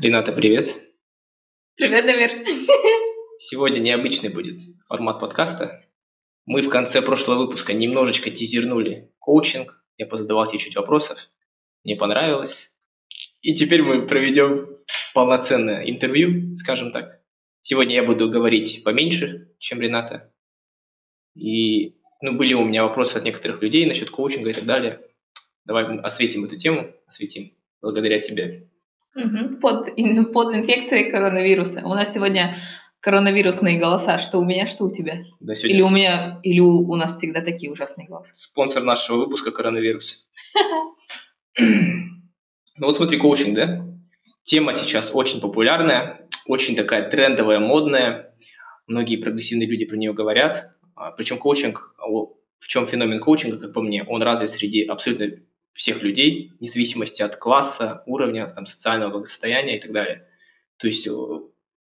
Рената, привет. Привет, Дамир. Сегодня необычный будет формат подкаста. Мы в конце прошлого выпуска немножечко тизернули коучинг. Я позадавал тебе чуть вопросов. Мне понравилось. И теперь мы проведем полноценное интервью, скажем так. Сегодня я буду говорить поменьше, чем Рената. И ну, были у меня вопросы от некоторых людей насчет коучинга и так далее. Давай осветим эту тему, осветим благодаря тебе. Угу. Под, под инфекцией коронавируса. У нас сегодня коронавирусные голоса. Что у меня, что у тебя? Да, или у меня, или у, у нас всегда такие ужасные голоса. Спонсор нашего выпуска коронавирус. Ну вот смотри, коучинг, да? Тема сейчас очень популярная, очень такая трендовая, модная. Многие прогрессивные люди про нее говорят. А, Причем коучинг, в чем феномен коучинга, как по мне, он развит среди абсолютно всех людей, вне зависимости от класса, уровня, там, социального благосостояния и так далее. То есть э,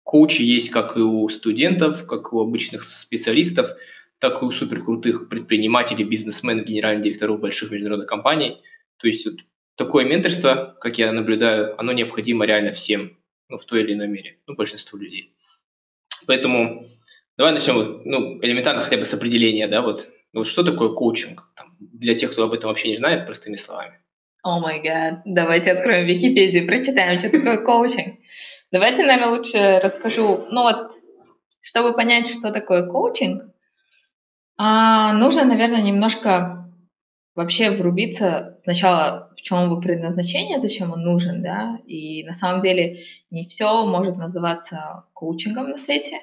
коучи есть как и у студентов, как и у обычных специалистов, так и у суперкрутых предпринимателей, бизнесменов, генеральных директоров больших международных компаний. То есть вот, такое менторство, как я наблюдаю, оно необходимо реально всем, ну, в той или иной мере, ну, большинству людей. Поэтому давай начнем, ну, элементарно хотя бы с определения, да, вот, вот что такое коучинг? Для тех, кто об этом вообще не знает, простыми словами. О май гад, давайте откроем Википедию, прочитаем, что такое коучинг. Давайте, наверное, лучше расскажу, ну вот, чтобы понять, что такое коучинг, а, нужно, наверное, немножко вообще врубиться сначала, в чем его предназначение, зачем он нужен, да, и на самом деле не все может называться коучингом на свете.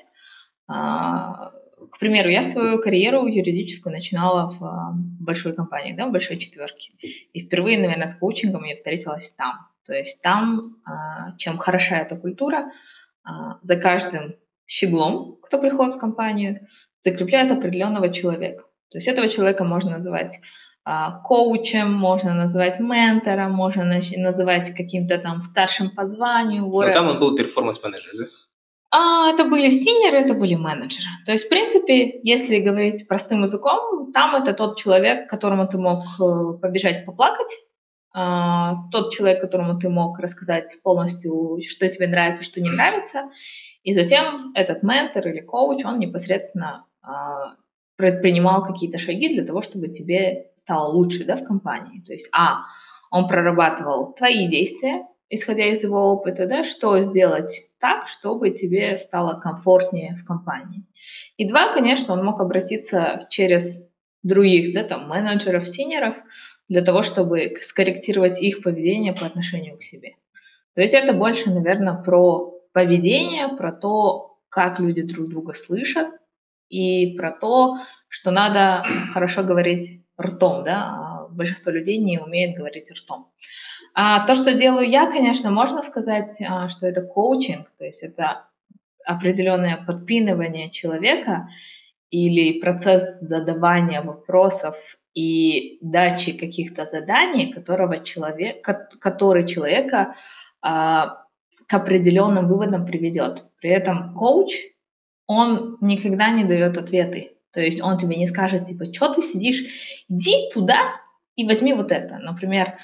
К примеру, я свою карьеру юридическую начинала в а, большой компании, да, в большой четверке. И впервые, наверное, с коучингом я встретилась там. То есть там, а, чем хороша эта культура, а, за каждым щеглом, кто приходит в компанию, закрепляют определенного человека. То есть этого человека можно называть коучем, можно называть ментором, можно называть каким-то там старшим по званию. Но там он был перформанс-менеджер, да? А, это были синеры, это были менеджеры. То есть, в принципе, если говорить простым языком, там это тот человек, которому ты мог э, побежать поплакать, а, тот человек, которому ты мог рассказать полностью, что тебе нравится, что не нравится, и затем этот ментор или коуч, он непосредственно а, предпринимал какие-то шаги для того, чтобы тебе стало лучше да, в компании. То есть, а, он прорабатывал твои действия, исходя из его опыта, да, что сделать так, чтобы тебе стало комфортнее в компании. И два, конечно, он мог обратиться через других, да, там, менеджеров, синеров, для того, чтобы скорректировать их поведение по отношению к себе. То есть это больше, наверное, про поведение, про то, как люди друг друга слышат, и про то, что надо хорошо говорить ртом, да, а большинство людей не умеет говорить ртом. А то, что делаю я, конечно, можно сказать, а, что это коучинг, то есть это определенное подпинывание человека или процесс задавания вопросов и дачи каких-то заданий, которого человек, который человека а, к определенным выводам приведет. При этом коуч, он никогда не дает ответы. То есть он тебе не скажет, типа, что ты сидишь, иди туда и возьми вот это. Например,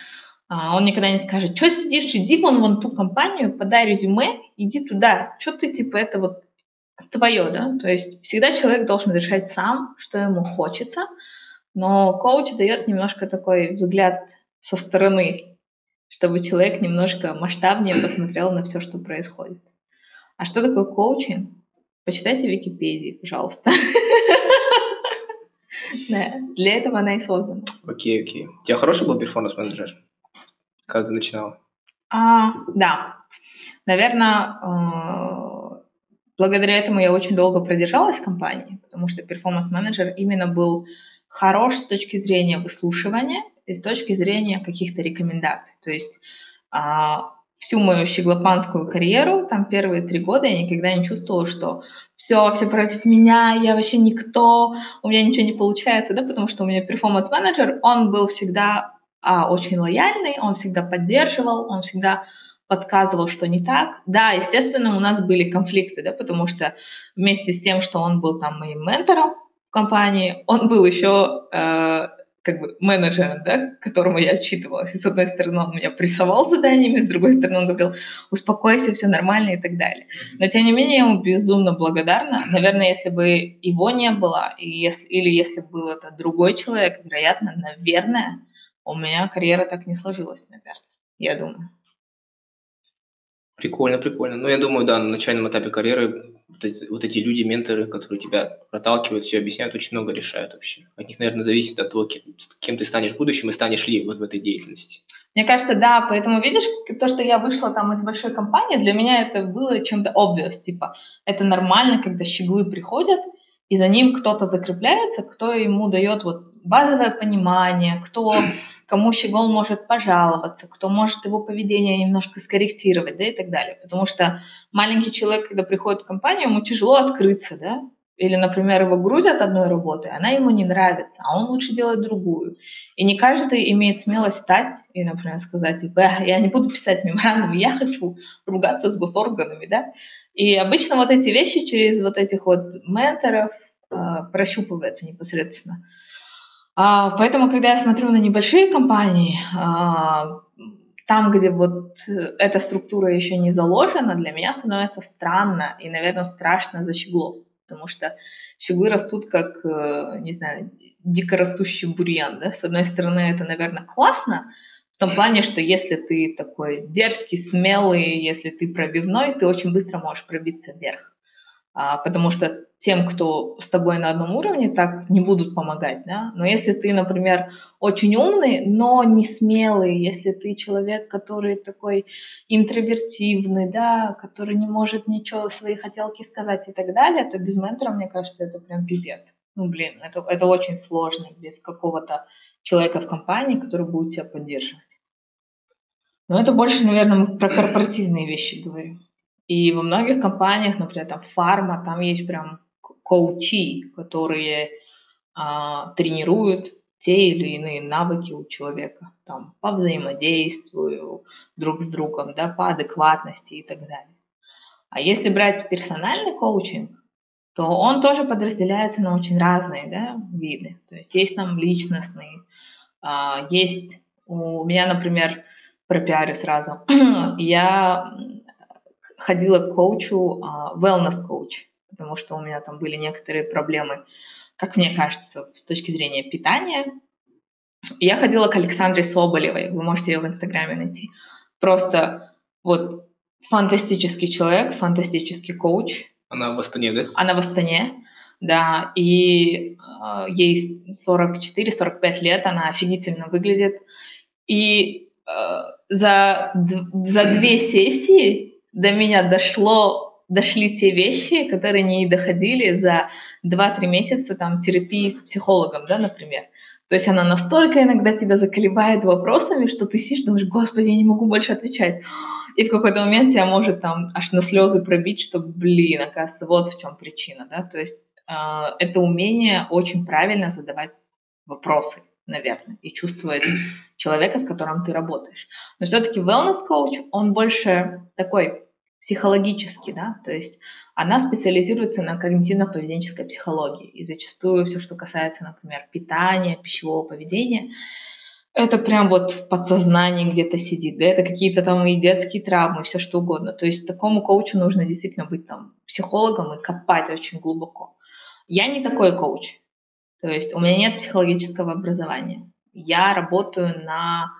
он никогда не скажет, что сидишь, иди вон вон ту компанию, подай резюме, иди туда. Что ты, типа, это вот твое, да? То есть всегда человек должен решать сам, что ему хочется, но коуч дает немножко такой взгляд со стороны, чтобы человек немножко масштабнее посмотрел на все, что происходит. А что такое коучинг? Почитайте в Википедии, пожалуйста. Для этого она и создана. Окей, окей. У тебя хороший был перформанс-менеджер? Когда ты начинала? А, да. Наверное, э, благодаря этому я очень долго продержалась в компании, потому что перформанс-менеджер именно был хорош с точки зрения выслушивания и с точки зрения каких-то рекомендаций. То есть а, всю мою щеглопанскую карьеру, там первые три года я никогда не чувствовала, что все, все против меня, я вообще никто, у меня ничего не получается, да, потому что у меня перформанс-менеджер, он был всегда а, очень лояльный, он всегда поддерживал, он всегда подсказывал, что не так. Да, естественно, у нас были конфликты, да, потому что вместе с тем, что он был там моим ментором в компании, он был еще э, как бы менеджером, да, которому я отчитывалась. И с одной стороны, он меня прессовал заданиями, с другой стороны, он говорил, успокойся, все нормально и так далее. Но, тем не менее, я ему безумно благодарна. Наверное, если бы его не было, и если, или если бы был это другой человек, вероятно, наверное, у меня карьера так не сложилась, наверное, я думаю. Прикольно, прикольно. Ну, я думаю, да, на начальном этапе карьеры вот эти, вот эти люди, менторы, которые тебя проталкивают, все объясняют, очень много решают вообще. От них, наверное, зависит от того, кем, кем ты станешь в будущем и станешь ли вот в этой деятельности. Мне кажется, да, поэтому видишь, то, что я вышла там из большой компании, для меня это было чем-то obvious, типа, это нормально, когда щеглы приходят, и за ним кто-то закрепляется, кто ему дает вот базовое понимание, кто кому щегол может пожаловаться, кто может его поведение немножко скорректировать, да, и так далее. Потому что маленький человек, когда приходит в компанию, ему тяжело открыться, да, или, например, его грузят одной работой, она ему не нравится, а он лучше делает другую. И не каждый имеет смелость стать и, например, сказать, типа, я не буду писать меморандум, я хочу ругаться с госорганами, да. И обычно вот эти вещи через вот этих вот менторов э, прощупываются непосредственно. А, поэтому, когда я смотрю на небольшие компании, а, там, где вот эта структура еще не заложена, для меня становится странно и, наверное, страшно за щеглов, потому что щеглы растут как, э, не знаю, дикорастущий бурьян, да, с одной стороны, это, наверное, классно, в том плане, что если ты такой дерзкий, смелый, если ты пробивной, ты очень быстро можешь пробиться вверх, а, потому что тем, кто с тобой на одном уровне, так не будут помогать, да. Но если ты, например, очень умный, но не смелый, если ты человек, который такой интровертивный, да, который не может ничего свои хотелки сказать и так далее, то без ментора, мне кажется, это прям пипец. Ну, блин, это, это очень сложно без какого-то человека в компании, который будет тебя поддерживать. Но это больше, наверное, про корпоративные вещи говорим. И во многих компаниях, например, там фарма, там есть прям коучи, которые а, тренируют те или иные навыки у человека, там, по взаимодействию друг с другом, да, по адекватности и так далее. А если брать персональный коучинг, то он тоже подразделяется на очень разные да, виды. То есть есть там личностные, а, есть у меня, например, про пиарю сразу. Я ходила к коучу, а, wellness коуч потому что у меня там были некоторые проблемы, как мне кажется, с точки зрения питания. я ходила к Александре Соболевой, вы можете ее в Инстаграме найти. Просто вот фантастический человек, фантастический коуч. Она в Астане, да? Она в Астане, да, и э, ей 44-45 лет, она офигительно выглядит. И э, за, за две сессии до меня дошло дошли те вещи, которые не доходили за 2-3 месяца там, терапии с психологом, да, например. То есть она настолько иногда тебя заколебает вопросами, что ты сидишь, думаешь, господи, я не могу больше отвечать. И в какой-то момент тебя может там аж на слезы пробить, что, блин, оказывается, вот в чем причина, да. То есть э, это умение очень правильно задавать вопросы, наверное, и чувствовать человека, с которым ты работаешь. Но все-таки wellness coach, он больше такой психологически, да, то есть она специализируется на когнитивно-поведенческой психологии, и зачастую все, что касается, например, питания, пищевого поведения, это прям вот в подсознании где-то сидит, да, это какие-то там и детские травмы, все что угодно. То есть такому коучу нужно действительно быть там психологом и копать очень глубоко. Я не такой коуч, то есть у меня нет психологического образования. Я работаю на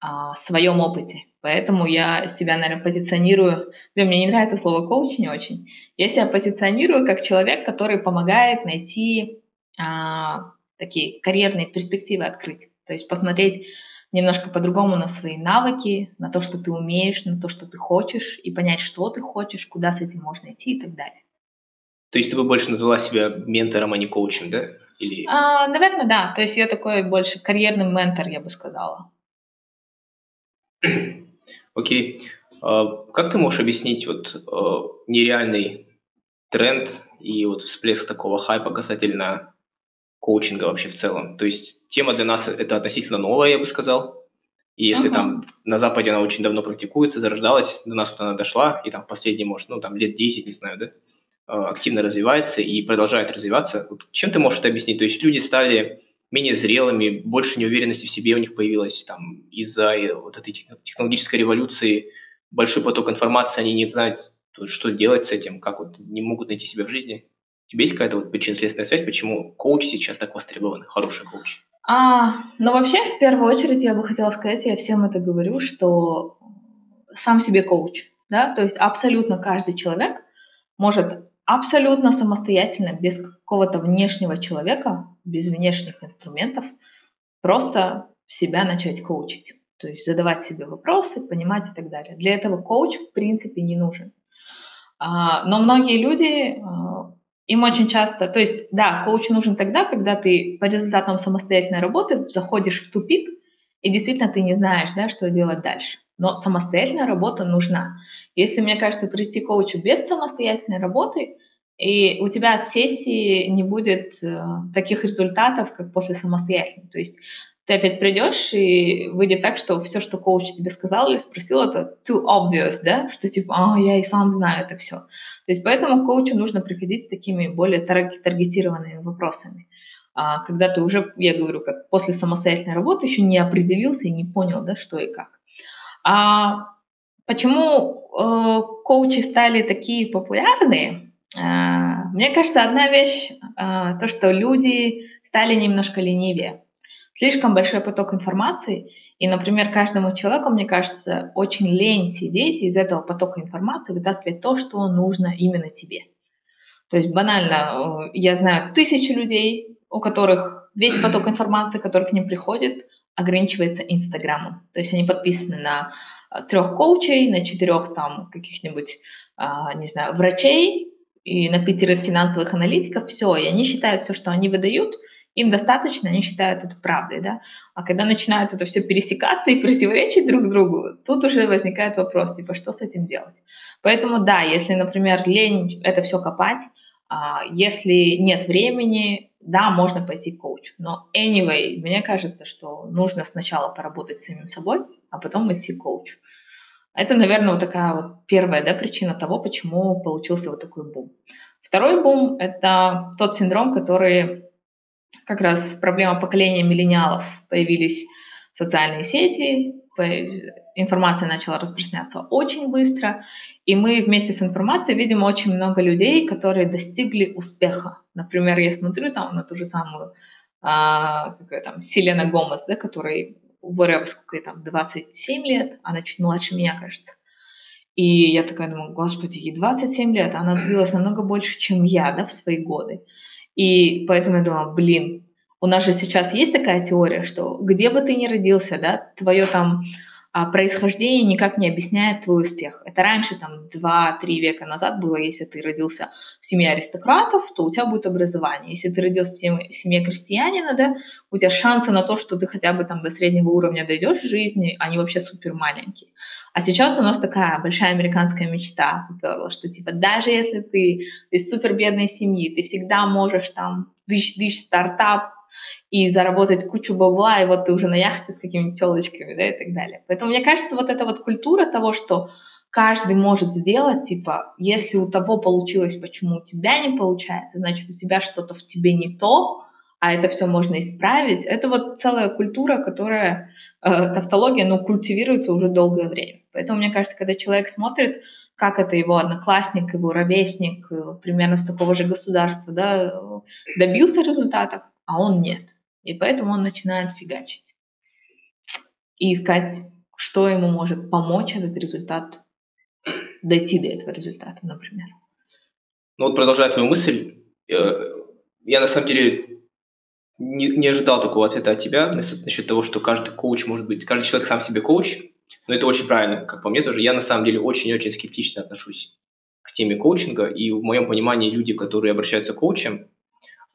а, своем опыте. Поэтому я себя, наверное, позиционирую... Блин, мне не нравится слово коуч не очень. Я себя позиционирую как человек, который помогает найти а, такие карьерные перспективы открыть. То есть посмотреть немножко по-другому на свои навыки, на то, что ты умеешь, на то, что ты хочешь, и понять, что ты хочешь, куда с этим можно идти и так далее. То есть ты бы больше назвала себя ментором, а не коучем, да? Или... А, наверное, да. То есть я такой больше карьерный ментор, я бы сказала. Окей. А как ты можешь объяснить вот а, нереальный тренд и вот всплеск такого хайпа касательно коучинга вообще в целом? То есть тема для нас это относительно новая, я бы сказал. И если uh-huh. там на Западе она очень давно практикуется, зарождалась, до нас она дошла, и там последние, может, ну там лет 10, не знаю, да, а, активно развивается и продолжает развиваться. Вот чем ты можешь это объяснить? То есть люди стали менее зрелыми, больше неуверенности в себе у них появилось там из-за э, вот этой технологической революции, большой поток информации, они не знают, что делать с этим, как вот не могут найти себя в жизни. У тебя есть какая-то вот причинно-следственная связь, почему коуч сейчас так востребован, хороший коуч? А, ну, вообще, в первую очередь, я бы хотела сказать, я всем это говорю, что сам себе коуч, да, то есть абсолютно каждый человек может абсолютно самостоятельно, без какого-то внешнего человека, без внешних инструментов, просто себя начать коучить. То есть задавать себе вопросы, понимать и так далее. Для этого коуч в принципе не нужен. А, но многие люди, а, им очень часто, то есть, да, коуч нужен тогда, когда ты по результатам самостоятельной работы заходишь в тупик, и действительно ты не знаешь, да, что делать дальше. Но самостоятельная работа нужна. Если, мне кажется, прийти к коучу без самостоятельной работы, и у тебя от сессии не будет э, таких результатов, как после самостоятельной. То есть ты опять придешь, и выйдет так, что все, что коуч тебе сказал или спросил, это too obvious, да, что типа, а, я и сам знаю это все. То есть поэтому коучу нужно приходить с такими более таргетированными вопросами. А, когда ты уже, я говорю, как после самостоятельной работы еще не определился и не понял, да, что и как. А почему э, коучи стали такие популярные? Э, мне кажется, одна вещь, э, то, что люди стали немножко ленивее. Слишком большой поток информации, и, например, каждому человеку, мне кажется, очень лень сидеть из этого потока информации вытаскивать то, что нужно именно тебе. То есть банально, э, я знаю тысячи людей, у которых весь поток информации, который к ним приходит, ограничивается Инстаграмом. То есть они подписаны на а, трех коучей, на четырех там каких-нибудь, а, не знаю, врачей и на пятерых финансовых аналитиков. Все, и они считают все, что они выдают, им достаточно, они считают это правдой, да. А когда начинают это все пересекаться и противоречить друг другу, тут уже возникает вопрос, типа, что с этим делать? Поэтому да, если, например, лень это все копать, а, если нет времени, да, можно пойти к коучу, но anyway, мне кажется, что нужно сначала поработать с самим собой, а потом идти к коучу. Это, наверное, вот такая вот первая да, причина того, почему получился вот такой бум. Второй бум — это тот синдром, который как раз проблема поколения миллениалов. Появились социальные сети, информация начала распространяться очень быстро, и мы вместе с информацией видим очень много людей, которые достигли успеха. Например, я смотрю там на ту же самую а, какая там Селена Гомес, да, которой whatever, сколько ей там, 27 лет, она чуть младше меня, кажется. И я такая думаю, господи, ей 27 лет, она добилась намного больше, чем я, да, в свои годы. И поэтому я думаю, блин, у нас же сейчас есть такая теория, что где бы ты ни родился, да, твое там а происхождение никак не объясняет твой успех. Это раньше, там, 2-3 века назад было, если ты родился в семье аристократов, то у тебя будет образование. Если ты родился в семье крестьянина, да, у тебя шансы на то, что ты хотя бы там до среднего уровня дойдешь в жизни, они вообще супер маленькие. А сейчас у нас такая большая американская мечта, что типа даже если ты из супер бедной семьи, ты всегда можешь там дыш-дыш стартап, и заработать кучу бабла, и вот ты уже на яхте с какими-то телочками, да, и так далее. Поэтому мне кажется, вот эта вот культура того, что каждый может сделать, типа, если у того получилось, почему у тебя не получается, значит, у тебя что-то в тебе не то, а это все можно исправить. Это вот целая культура, которая, э, тавтология, ну, культивируется уже долгое время. Поэтому, мне кажется, когда человек смотрит, как это его одноклассник, его ровесник, э, примерно с такого же государства, да, добился результатов, а он нет. И поэтому он начинает фигачить и искать, что ему может помочь этот результат, дойти до этого результата, например. Ну вот продолжая твою мысль, э, я на самом деле не, не ожидал такого ответа от тебя насчет того, что каждый коуч может быть, каждый человек сам себе коуч, но это очень правильно, как по мне тоже. Я на самом деле очень-очень скептично отношусь к теме коучинга, и в моем понимании люди, которые обращаются к коучам,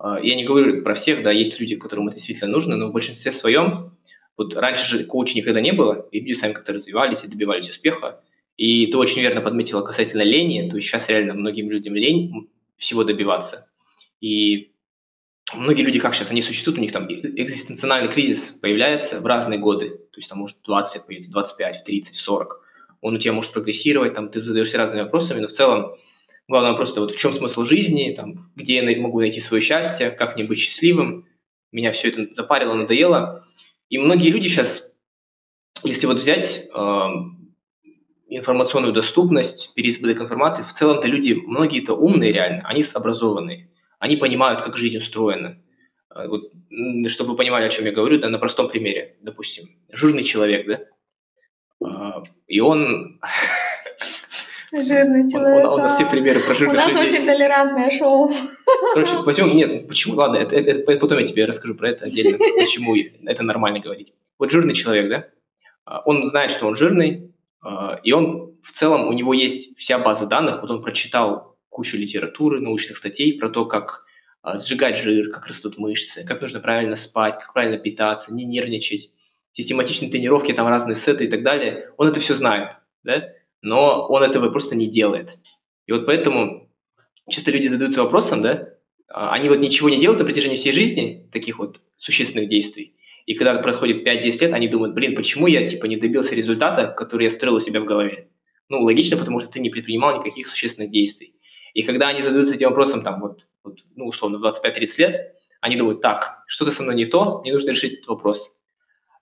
я не говорю про всех, да, есть люди, которым это действительно нужно, но в большинстве своем, вот раньше же коуча никогда не было, и люди сами как-то развивались и добивались успеха. И ты очень верно подметила касательно лени, то есть сейчас реально многим людям лень всего добиваться. И многие люди как сейчас, они существуют, у них там экзистенциональный кризис появляется в разные годы, то есть там может 20 лет появиться, 25, 30, 40. Он у тебя может прогрессировать, там ты задаешься разными вопросами, но в целом Главное просто вот в чем смысл жизни, там, где я могу найти свое счастье, как мне быть счастливым. Меня все это запарило, надоело. И многие люди сейчас, если вот взять э, информационную доступность, переизбыток информации, в целом-то люди, многие-то умные реально, они образованные, они понимают, как жизнь устроена. Э, вот, чтобы вы понимали, о чем я говорю, да, на простом примере, допустим, жирный человек, да, а, и он... Жирный человек. Он, он, у нас все примеры про жирных У нас людей. очень толерантное шоу. Короче, возьмем, нет, почему, ладно, это, это, потом я тебе расскажу про это отдельно, почему это нормально говорить. Вот жирный человек, да, а, он знает, что он жирный, а, и он в целом, у него есть вся база данных, вот он прочитал кучу литературы, научных статей про то, как сжигать жир, как растут мышцы, как нужно правильно спать, как правильно питаться, не нервничать, систематичные тренировки, там разные сеты и так далее. Он это все знает, да? Но он этого просто не делает. И вот поэтому часто люди задаются вопросом, да, а, они вот ничего не делают на протяжении всей жизни, таких вот существенных действий, и когда происходит 5-10 лет, они думают, блин, почему я типа не добился результата, который я строил у себя в голове? Ну, логично, потому что ты не предпринимал никаких существенных действий. И когда они задаются этим вопросом, там, вот, вот ну, условно, 25-30 лет, они думают, так, что-то со мной не то, мне нужно решить этот вопрос.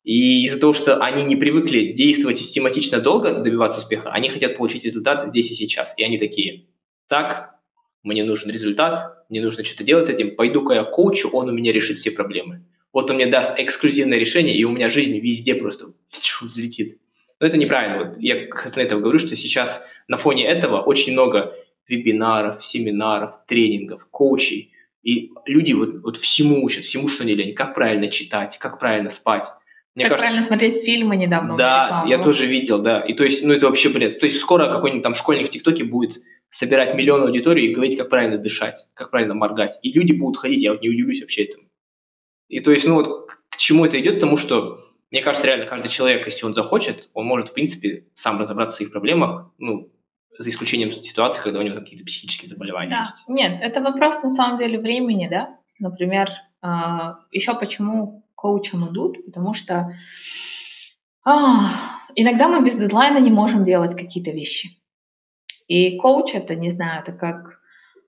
И из-за того, что они не привыкли действовать систематично долго, добиваться успеха, они хотят получить результат здесь и сейчас. И они такие, так, мне нужен результат, мне нужно что-то делать с этим, пойду-ка я коучу, он у меня решит все проблемы. Вот он мне даст эксклюзивное решение, и у меня жизнь везде просто взлетит. Но это неправильно. Вот я от этого говорю, что сейчас на фоне этого очень много вебинаров, семинаров, тренингов, коучей. И люди вот, вот всему учат, всему, что не лень. Как правильно читать, как правильно спать. Мне как кажется, правильно смотреть фильмы недавно. Да, я тоже видел, да. И то есть, ну это вообще бред. То есть скоро какой-нибудь там школьник в ТикТоке будет собирать миллион аудитории и говорить, как правильно дышать, как правильно моргать. И люди будут ходить, я вот не удивлюсь вообще этому. И то есть, ну вот к чему это идет? Потому что, мне кажется, реально каждый человек, если он захочет, он может, в принципе, сам разобраться в своих проблемах, ну, за исключением ситуации, когда у него какие-то психические заболевания да. есть. Нет, это вопрос на самом деле времени, да. Например, а, еще почему коучам идут, потому что а, иногда мы без дедлайна не можем делать какие-то вещи. И коуч это, не знаю, это как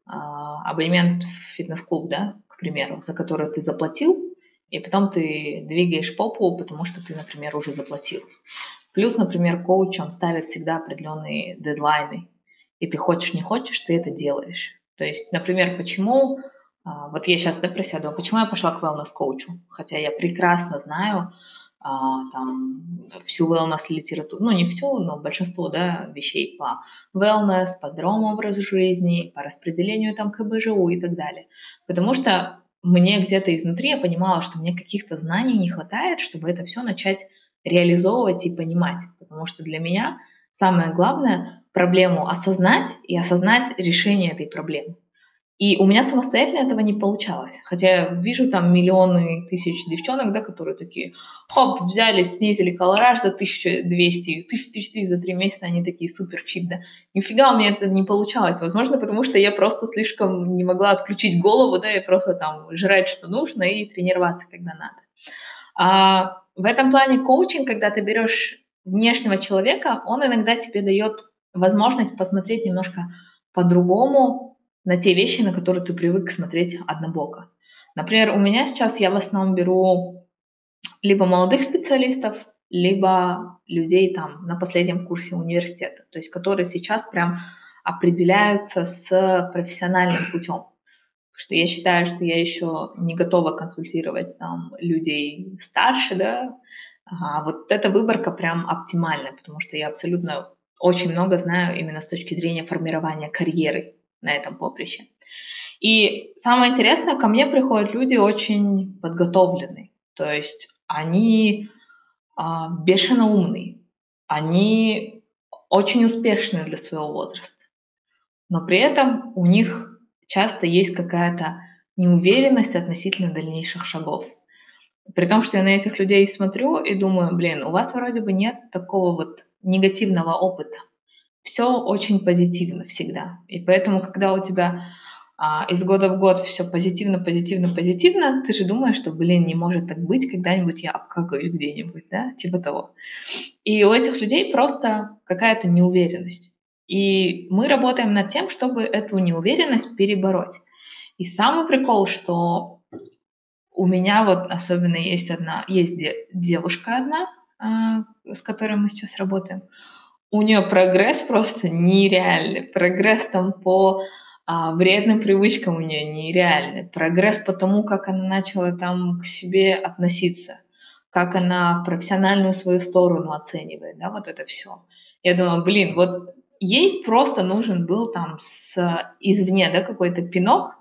а, абонемент в фитнес-клуб, да, к примеру, за который ты заплатил, и потом ты двигаешь попу, потому что ты, например, уже заплатил. Плюс, например, коуч, он ставит всегда определенные дедлайны, и ты хочешь, не хочешь, ты это делаешь. То есть, например, почему вот я сейчас да, про себя думаю, почему я пошла к wellness-коучу? Хотя я прекрасно знаю а, там, всю wellness-литературу, ну не всю, но большинство да, вещей по wellness, по здоровому образу жизни, по распределению там КБЖУ и так далее. Потому что мне где-то изнутри я понимала, что мне каких-то знаний не хватает, чтобы это все начать реализовывать и понимать. Потому что для меня самое главное проблему осознать и осознать решение этой проблемы. И у меня самостоятельно этого не получалось. Хотя я вижу там миллионы тысяч девчонок, да, которые такие, хоп, взяли, снизили колораж за 1200, 1300 за три месяца, они такие супер чип, да. Нифига у меня это не получалось. Возможно, потому что я просто слишком не могла отключить голову, да, и просто там жрать, что нужно, и тренироваться, когда надо. А в этом плане коучинг, когда ты берешь внешнего человека, он иногда тебе дает возможность посмотреть немножко по-другому на те вещи, на которые ты привык смотреть однобоко. Например, у меня сейчас я в основном беру либо молодых специалистов, либо людей там на последнем курсе университета, то есть которые сейчас прям определяются с профессиональным путем. Потому что я считаю, что я еще не готова консультировать там людей старше, да, а вот эта выборка прям оптимальная, потому что я абсолютно очень много знаю именно с точки зрения формирования карьеры на этом поприще. И самое интересное, ко мне приходят люди очень подготовленные. То есть они а, бешено умные, они очень успешные для своего возраста. Но при этом у них часто есть какая-то неуверенность относительно дальнейших шагов. При том, что я на этих людей смотрю и думаю, блин, у вас вроде бы нет такого вот негативного опыта все очень позитивно всегда. И поэтому, когда у тебя а, из года в год все позитивно, позитивно, позитивно, ты же думаешь, что, блин, не может так быть, когда-нибудь я обкакаюсь где-нибудь, да, типа того. И у этих людей просто какая-то неуверенность. И мы работаем над тем, чтобы эту неуверенность перебороть. И самый прикол, что у меня вот особенно есть одна, есть девушка одна, а, с которой мы сейчас работаем. У нее прогресс просто нереальный. Прогресс там по а, вредным привычкам у нее нереальный. Прогресс по тому, как она начала там к себе относиться, как она профессиональную свою сторону оценивает, да, вот это все. Я думаю, блин, вот ей просто нужен был там с извне, да, какой-то пинок,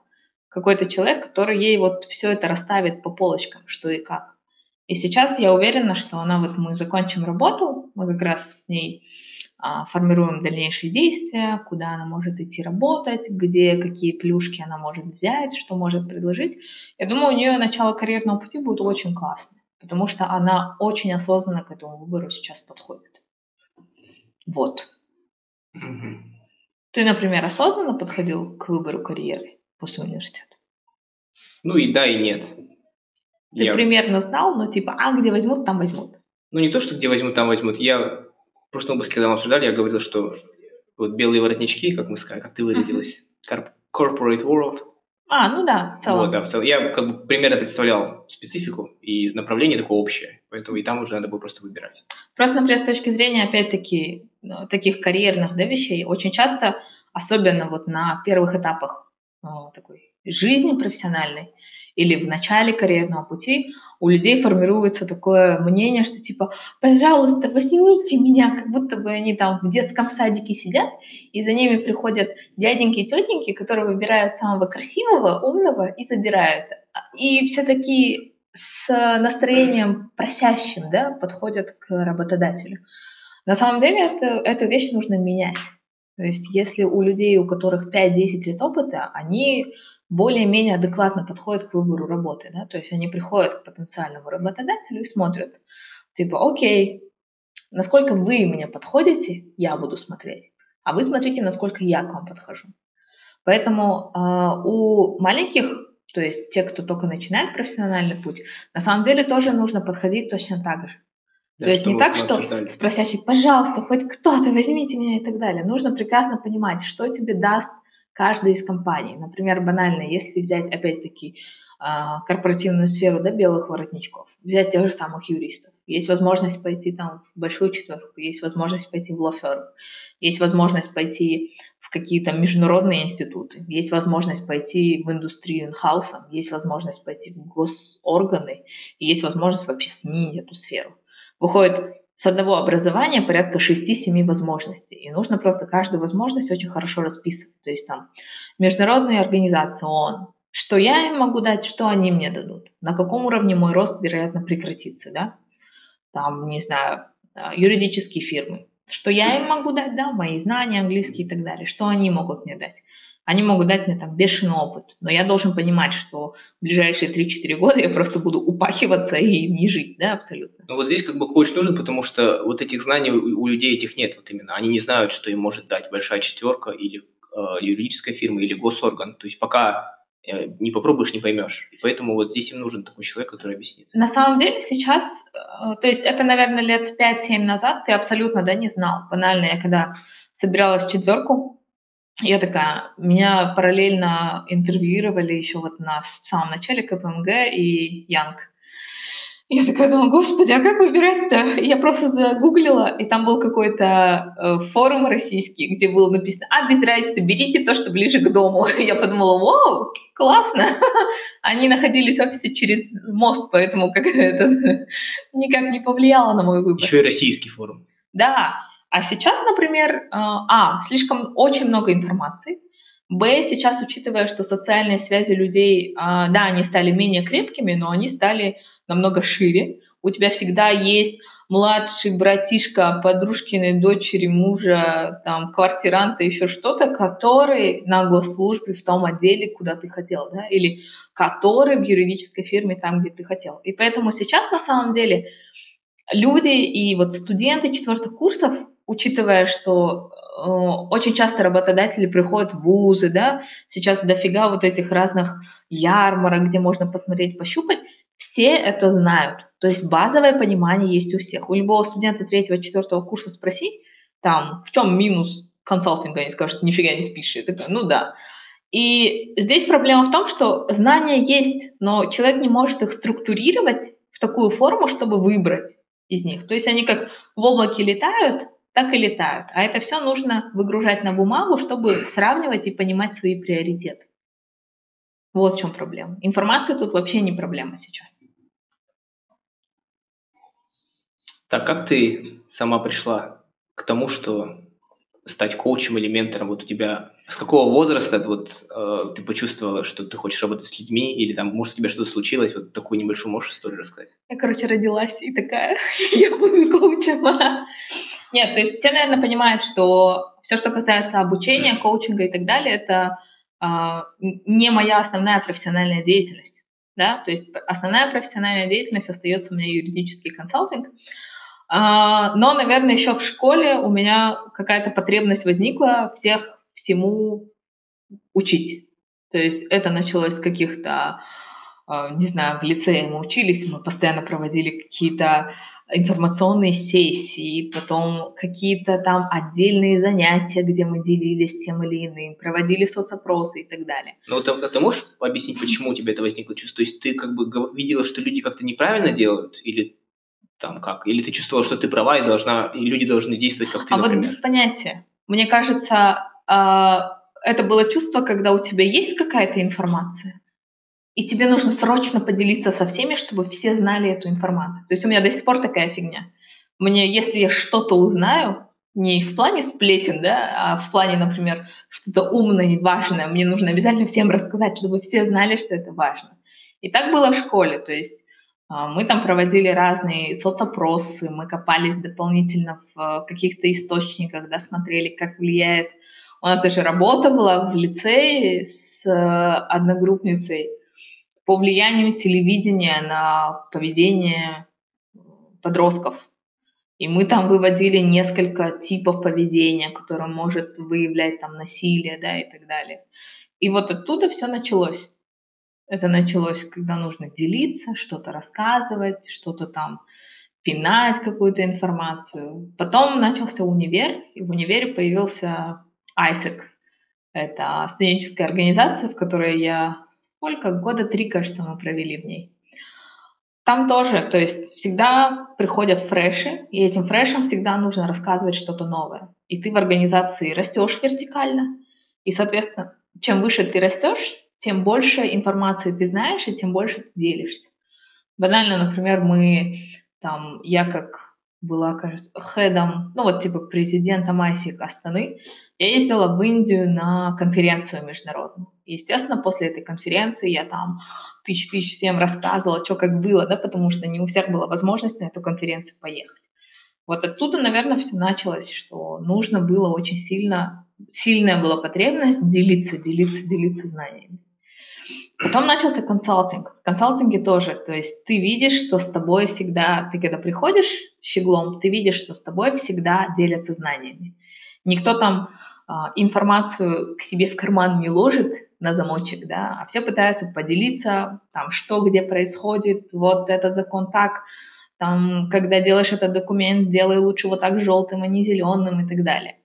какой-то человек, который ей вот все это расставит по полочкам, что и как. И сейчас я уверена, что она вот мы закончим работу, мы как раз с ней формируем дальнейшие действия, куда она может идти работать, где какие плюшки она может взять, что может предложить. Я думаю, у нее начало карьерного пути будет очень классное, потому что она очень осознанно к этому выбору сейчас подходит. Вот. Mm-hmm. Ты, например, осознанно подходил к выбору карьеры после университета? Ну и да, и нет. Ты я... примерно знал, но типа, а где возьмут, там возьмут. Ну не то, что где возьмут, там возьмут. Я в прошлом выпуске, когда мы обсуждали, я говорил, что вот белые воротнички, как мы сказали, как ты выразилась, uh-huh. corporate world. А, ну да, в целом. Вот, да, в целом. Я как бы примерно представлял специфику и направление такое общее, поэтому и там уже надо было просто выбирать. Просто, например, с точки зрения, опять-таки, ну, таких карьерных да, вещей, очень часто, особенно вот на первых этапах ну, такой жизни профессиональной, или в начале карьерного пути у людей формируется такое мнение, что типа, пожалуйста, возьмите меня, как будто бы они там в детском садике сидят, и за ними приходят дяденьки и тетеньки, которые выбирают самого красивого, умного и забирают. И все такие с настроением просящим да, подходят к работодателю. На самом деле это, эту вещь нужно менять. То есть если у людей, у которых 5-10 лет опыта, они более-менее адекватно подходят к выбору работы, да, то есть они приходят к потенциальному работодателю и смотрят, типа, окей, насколько вы мне подходите, я буду смотреть, а вы смотрите, насколько я к вам подхожу. Поэтому э, у маленьких, то есть те, кто только начинает профессиональный путь, на самом деле тоже нужно подходить точно так же. Да, то есть не так, что обсуждали. спросящий, пожалуйста, хоть кто-то возьмите меня и так далее. Нужно прекрасно понимать, что тебе даст каждой из компаний. Например, банально, если взять, опять-таки, а, корпоративную сферу да, белых воротничков, взять тех же самых юристов. Есть возможность пойти там в большую четверку, есть возможность пойти в лофер, есть возможность пойти в какие-то международные институты, есть возможность пойти в индустрию инхауса, есть возможность пойти в госорганы, есть возможность вообще сменить эту сферу. Выходит, с одного образования порядка 6-7 возможностей. И нужно просто каждую возможность очень хорошо расписывать. То есть там международные организации ООН, что я им могу дать, что они мне дадут, на каком уровне мой рост, вероятно, прекратится, да? Там, не знаю, а, юридические фирмы, что я им могу дать, да, мои знания английские и так далее, что они могут мне дать. Они могут дать мне там бешеный опыт, но я должен понимать, что в ближайшие 3-4 года я просто буду упахиваться и не жить, да, абсолютно. Ну вот здесь как бы коуч нужен, потому что вот этих знаний у, у людей этих нет вот именно. Они не знают, что им может дать большая четверка или э, юридическая фирма или госорган. То есть пока э, не попробуешь, не поймешь. И поэтому вот здесь им нужен такой человек, который объяснит. На самом деле сейчас, э, то есть это, наверное, лет 5-7 назад ты абсолютно, да, не знал. Банально, я когда собиралась четверку, я такая, меня параллельно интервьюировали еще вот на в самом начале КПМГ и Янг. Я такая думаю, господи, а как выбирать-то? Я просто загуглила, и там был какой-то э, форум российский, где было написано, а, без разницы, берите то, что ближе к дому. Я подумала, вау, классно. Они находились в офисе через мост, поэтому как это никак не повлияло на мой выбор. Еще и российский форум. Да, а сейчас, например, э, а, слишком очень много информации, Б, сейчас, учитывая, что социальные связи людей, а, да, они стали менее крепкими, но они стали намного шире. У тебя всегда есть младший братишка подружкиной дочери, мужа, там, квартиранта, еще что-то, который на госслужбе в том отделе, куда ты хотел, да, или который в юридической фирме там, где ты хотел. И поэтому сейчас, на самом деле, люди и вот студенты четвертых курсов, учитывая, что э, очень часто работодатели приходят в вузы, да, сейчас дофига вот этих разных ярмарок, где можно посмотреть, пощупать, все это знают. То есть базовое понимание есть у всех. У любого студента третьего, четвертого курса спроси, там, в чем минус консалтинга, они скажут, нифига не спишь. Я такая, ну да. И здесь проблема в том, что знания есть, но человек не может их структурировать в такую форму, чтобы выбрать из них. То есть они как в облаке летают, так и летают. А это все нужно выгружать на бумагу, чтобы сравнивать и понимать свои приоритеты. Вот в чем проблема. Информация тут вообще не проблема сейчас. Так как ты сама пришла к тому, что стать коучем или ментором? Вот у тебя с какого возраста вот э, ты почувствовала, что ты хочешь работать с людьми, или там, может, у тебя что-то случилось? Вот такую небольшую можешь историю рассказать? Я, короче, родилась и такая, я буду коучем. Нет, то есть все, наверное, понимают, что все, что касается обучения, коучинга и так далее, это э, не моя основная профессиональная деятельность. Да? То есть основная профессиональная деятельность остается у меня юридический консалтинг. А, но, наверное, еще в школе у меня какая-то потребность возникла всех всему учить. То есть это началось с каких-то, а, не знаю, в лицее мы учились, мы постоянно проводили какие-то информационные сессии, потом какие-то там отдельные занятия, где мы делились тем или иным, проводили соцопросы и так далее. Ну, ты, ты можешь объяснить, почему у тебя это возникло чувство? То есть ты как бы видела, что люди как-то неправильно делают, или там как? Или ты чувствовала, что ты права и должна, и люди должны действовать как ты, А например? вот без понятия. Мне кажется, это было чувство, когда у тебя есть какая-то информация, и тебе нужно срочно поделиться со всеми, чтобы все знали эту информацию. То есть у меня до сих пор такая фигня. Мне, если я что-то узнаю, не в плане сплетен, да, а в плане, например, что-то умное и важное, мне нужно обязательно всем рассказать, чтобы все знали, что это важно. И так было в школе, то есть а, мы там проводили разные соцопросы, мы копались дополнительно в каких-то источниках, да, смотрели, как влияет. У нас даже работа была в лицее с одногруппницей по влиянию телевидения на поведение подростков. И мы там выводили несколько типов поведения, которые может выявлять там насилие, да, и так далее. И вот оттуда все началось. Это началось, когда нужно делиться, что-то рассказывать, что-то там пинать какую-то информацию. Потом начался универ, и в универе появился ISEC. Это студенческая организация, в которой я сколько? Года три, кажется, мы провели в ней. Там тоже, то есть всегда приходят фреши, и этим фрешам всегда нужно рассказывать что-то новое. И ты в организации растешь вертикально, и, соответственно, чем выше ты растешь, тем больше информации ты знаешь, и тем больше ты делишься. Банально, например, мы там, я как была, кажется, хедом, ну вот типа президентом ISIC Астаны, я ездила в Индию на конференцию международную. естественно, после этой конференции я там тысяч-тысяч всем рассказывала, что как было, да, потому что не у всех была возможность на эту конференцию поехать. Вот оттуда, наверное, все началось, что нужно было очень сильно, сильная была потребность делиться, делиться, делиться знаниями. Потом начался консалтинг. В консалтинге тоже, то есть ты видишь, что с тобой всегда, ты когда приходишь щеглом, ты видишь, что с тобой всегда делятся знаниями. Никто там информацию к себе в карман не ложит на замочек, да, а все пытаются поделиться, там, что где происходит, вот этот закон так, там, когда делаешь этот документ, делай лучше вот так желтым, а не зеленым и так далее.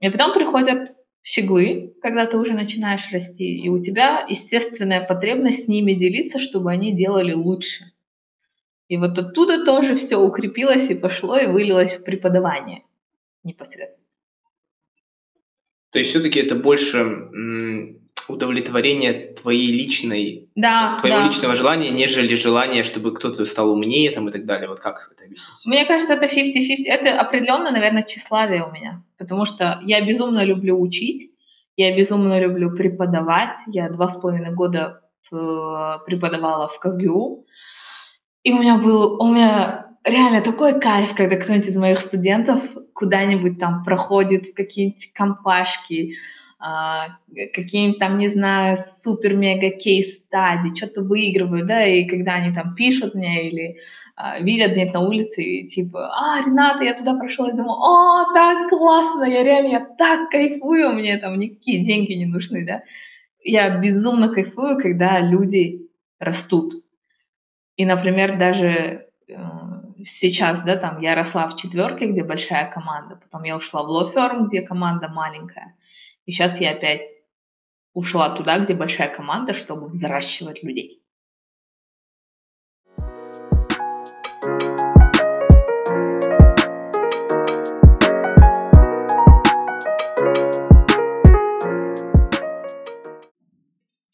И потом приходят щеглы, когда ты уже начинаешь расти, и у тебя естественная потребность с ними делиться, чтобы они делали лучше. И вот оттуда тоже все укрепилось и пошло, и вылилось в преподавание непосредственно. То есть все-таки это больше удовлетворение твоей личной, да, твоего да. личного желания, нежели желание, чтобы кто-то стал умнее там, и так далее. Вот как это объяснить? Мне кажется, это 50-50. Это определенно, наверное, тщеславие у меня. Потому что я безумно люблю учить, я безумно люблю преподавать. Я два с половиной года э, преподавала в КСГУ. И у меня был, у меня реально такой кайф, когда кто-нибудь из моих студентов куда-нибудь там проходит какие-нибудь компашки, а, какие-нибудь там, не знаю, супер-мега кейс-стади, что-то выигрывают, да, и когда они там пишут мне или а, видят где-то на улице, и типа, а, Рената, я туда прошла, и думаю, о, так классно, я реально, я так кайфую, мне там никакие деньги не нужны, да. Я безумно кайфую, когда люди растут. И, например, даже сейчас, да, там я росла в четверке, где большая команда, потом я ушла в лоферм, где команда маленькая, и сейчас я опять ушла туда, где большая команда, чтобы взращивать людей.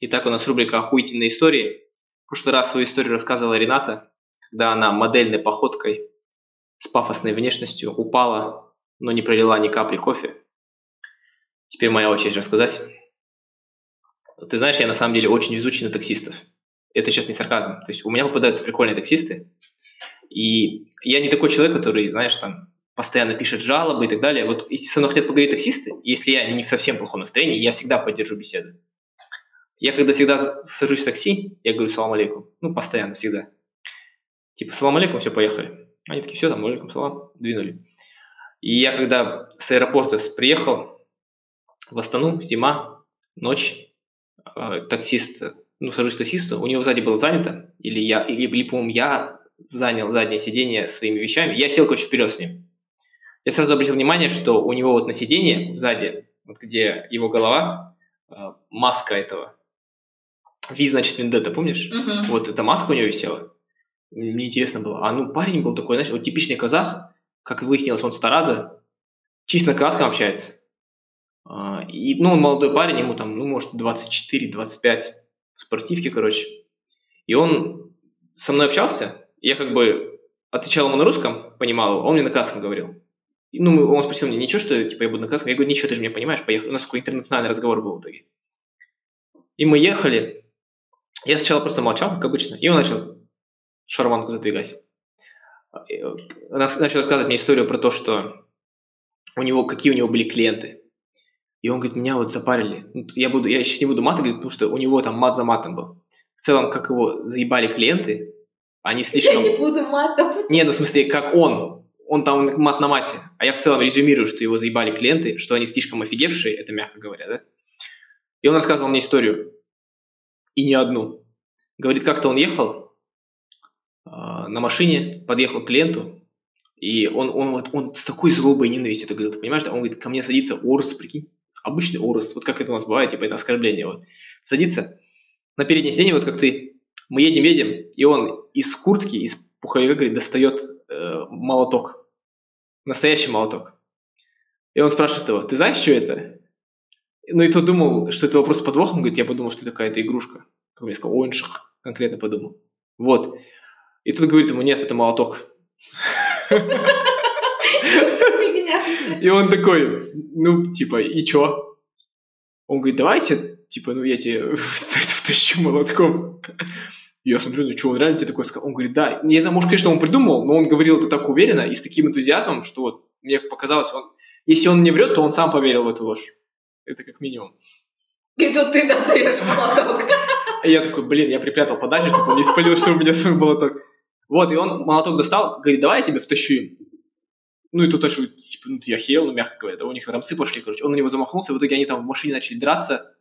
Итак, у нас рубрика «Охуительные истории». В прошлый раз свою историю рассказывала Рената, когда она модельной походкой с пафосной внешностью упала, но не пролила ни капли кофе. Теперь моя очередь рассказать. Ты знаешь, я на самом деле очень везучий на таксистов. Это сейчас не сарказм. То есть у меня попадаются прикольные таксисты, и я не такой человек, который, знаешь, там постоянно пишет жалобы и так далее. Вот если со мной хотят поговорить таксисты, если я не в совсем плохом настроении, я всегда поддержу беседу. Я когда всегда сажусь в такси, я говорю салам алейкум. Ну, постоянно, всегда. Типа, салам алейкум, все, поехали. Они такие, все, там, алейкум, салам, двинули. И я когда с аэропорта приехал в Астану, зима, ночь, э, таксист, ну, сажусь к таксисту, у него сзади было занято, или я, или, или по-моему, я занял заднее сиденье своими вещами, я сел, короче, вперед с ним. Я сразу обратил внимание, что у него вот на сиденье сзади, вот где его голова, э, маска этого Ви, значит, Вендетта, помнишь? Мгм. Вот эта маска у него висела. Мне интересно было. А ну, парень был такой, знаешь, вот типичный казах, как выяснилось, он с Тараза, чисто на казахском общается. А, И, ну, он молодой парень, ему там, ну, может, 24-25, в спортивке, короче. И он со мной общался, я как бы отвечал ему на русском, понимал его, он мне на казахском говорил. И, ну, он спросил меня, ничего, что типа я буду на казахском? Я говорю, ничего, ты же меня понимаешь, поехали. У нас такой интернациональный разговор был в итоге. И мы ехали, я сначала просто молчал, как обычно, и он начал шарманку задвигать. Э, Начал рассказывать мне историю про то, что у него, какие у него были клиенты. И он говорит, меня вот запарили. Ну, Я, буду, я сейчас не буду мат говорить, потому что у него там мат за матом был. В целом, как его заебали клиенты, они слишком... буду матом. Не, ну в смысле, как он. Он там мат на мате. А я в целом резюмирую, что его заебали клиенты, что они слишком офигевшие, это мягко говоря, да? И он рассказывал мне историю. И не одну. Говорит, как-то он ехал на машине, подъехал к клиенту, и он, он, вот, он с такой злобой и ненавистью это говорил, ты понимаешь, он говорит, ко мне садится Орс, прикинь, обычный Орс, вот как это у нас бывает, типа это оскорбление, вот. Садится на переднее сиденье, вот как ты, мы едем, едем, и он из куртки, из пуховика, говорит, достает э, молоток, настоящий молоток. И он спрашивает его, ты знаешь, что это? Ну и тот думал, что это вопрос с подвохом, говорит, я подумал, что это какая-то игрушка. Как я сказал, ойнших, конкретно подумал. Вот. И тут говорит ему, нет, это молоток. И он такой, ну, типа, и чё? Он говорит, давайте, типа, ну, я тебе втащу молотком. Я смотрю, ну, что, он реально тебе такой сказал? Он говорит, да. Не знаю, может, конечно, он придумал, но он говорил это так уверенно и с таким энтузиазмом, что вот мне показалось, он, если он не врет, то он сам поверил в эту ложь. Это как минимум. И тут ты достаешь молоток. Я такой, блин, я припрятал подальше, чтобы он не спалил, что у меня свой молоток. Вот, и он молоток достал, говорит, давай я тебе втащу. Ну и тут начал, типа, ну я херел, ну мягко говоря, у них рамсы пошли, короче. Он на него замахнулся, в итоге они там в машине начали драться.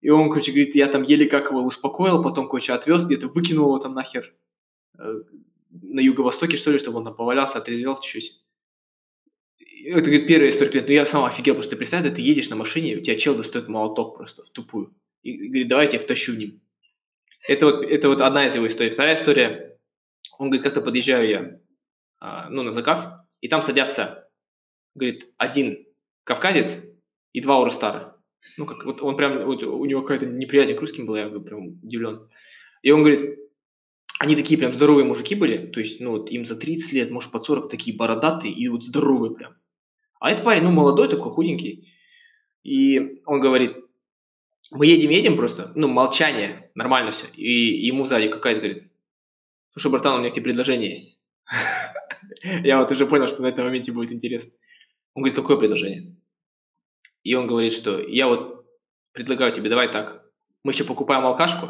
И он, короче, говорит, я там еле как его успокоил, потом, короче, отвез, где-то выкинул его там нахер э, на юго-востоке, что ли, чтобы он там повалялся, отрезвел чуть-чуть. Это, говорит, первая история. Ну, я сам офигел, просто представь, ты едешь на машине, у тебя чел достает молоток просто в тупую. И говорит, давай я тебя втащу в ним. Это вот, это вот одна из его историй. Вторая история. Он говорит, как-то подъезжаю я а, ну, на заказ, и там садятся, говорит, один кавказец и два уростара. Ну, как вот он прям, вот у него какая-то неприязнь к русским была, я говорю, прям удивлен. И он говорит, они такие прям здоровые мужики были, то есть, ну, вот им за 30 лет, может, под 40, такие бородатые и вот здоровые прям. А этот парень, ну, молодой такой, худенький. И он говорит, мы едем-едем просто, ну, молчание, нормально все. И ему сзади какая-то говорит, слушай, братан, у меня к тебе предложение есть. Я вот уже понял, что на этом моменте будет интересно. Он говорит, какое предложение? И он говорит, что я вот предлагаю тебе, давай так, мы еще покупаем алкашку,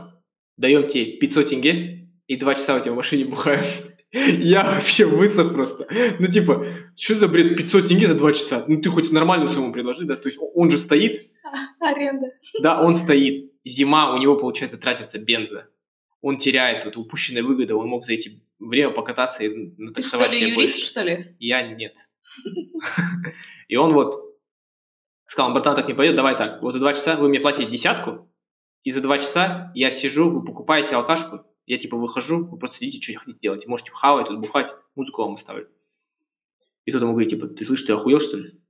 даем тебе 500 тенге, и два часа у тебя в машине бухаем. Я вообще высох просто. Ну, типа, что за бред 500 тенге за два часа? Ну, ты хоть нормальную сумму предложи, да? То есть он же стоит, Аренда. да, он стоит. Зима, у него, получается, тратится бенза. Он теряет вот упущенные выгоды, он мог за эти время покататься и Ты что натаксовать ли, себе юрист, больше. что ли? Я нет. И он вот Сказал, братан, так не пойдет, давай так, вот за два часа вы мне платите десятку, и за два часа я сижу, вы покупаете алкашку, я типа выхожу, вы просто сидите, что хотите делать. Можете хавать, тут бухать, музыку вам оставлю. И тут ему говорит, типа, ты слышишь, ты охуел, что ли?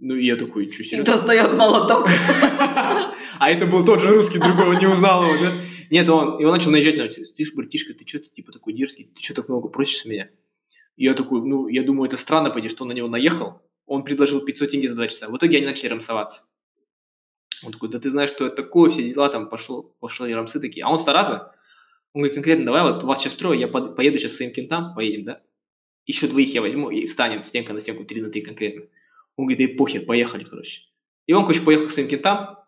Ну, и я такой, что, серьезно? Достает молоток. А это был тот же русский, другого не узнал его, да? Нет, он, и он начал наезжать на меня. Ты ж, братишка, ты что, ты типа такой дерзкий, ты что так много просишь с меня? И я такой, ну, я думаю, это странно, пойди, что он на него наехал. Он предложил 500 тенге за два часа. В итоге они начали рамсоваться. Он такой, да ты знаешь, что это такое, все дела, там пошло, пошли рамсы такие. А он старался. Он говорит, конкретно, давай вот вас сейчас строю, я поеду сейчас своим кентам, поедем, да? Еще двоих я возьму и встанем стенка на стенку, три на три конкретно. Он говорит, да и похер, поехали, короче. И он, короче, поехал к своим кентам.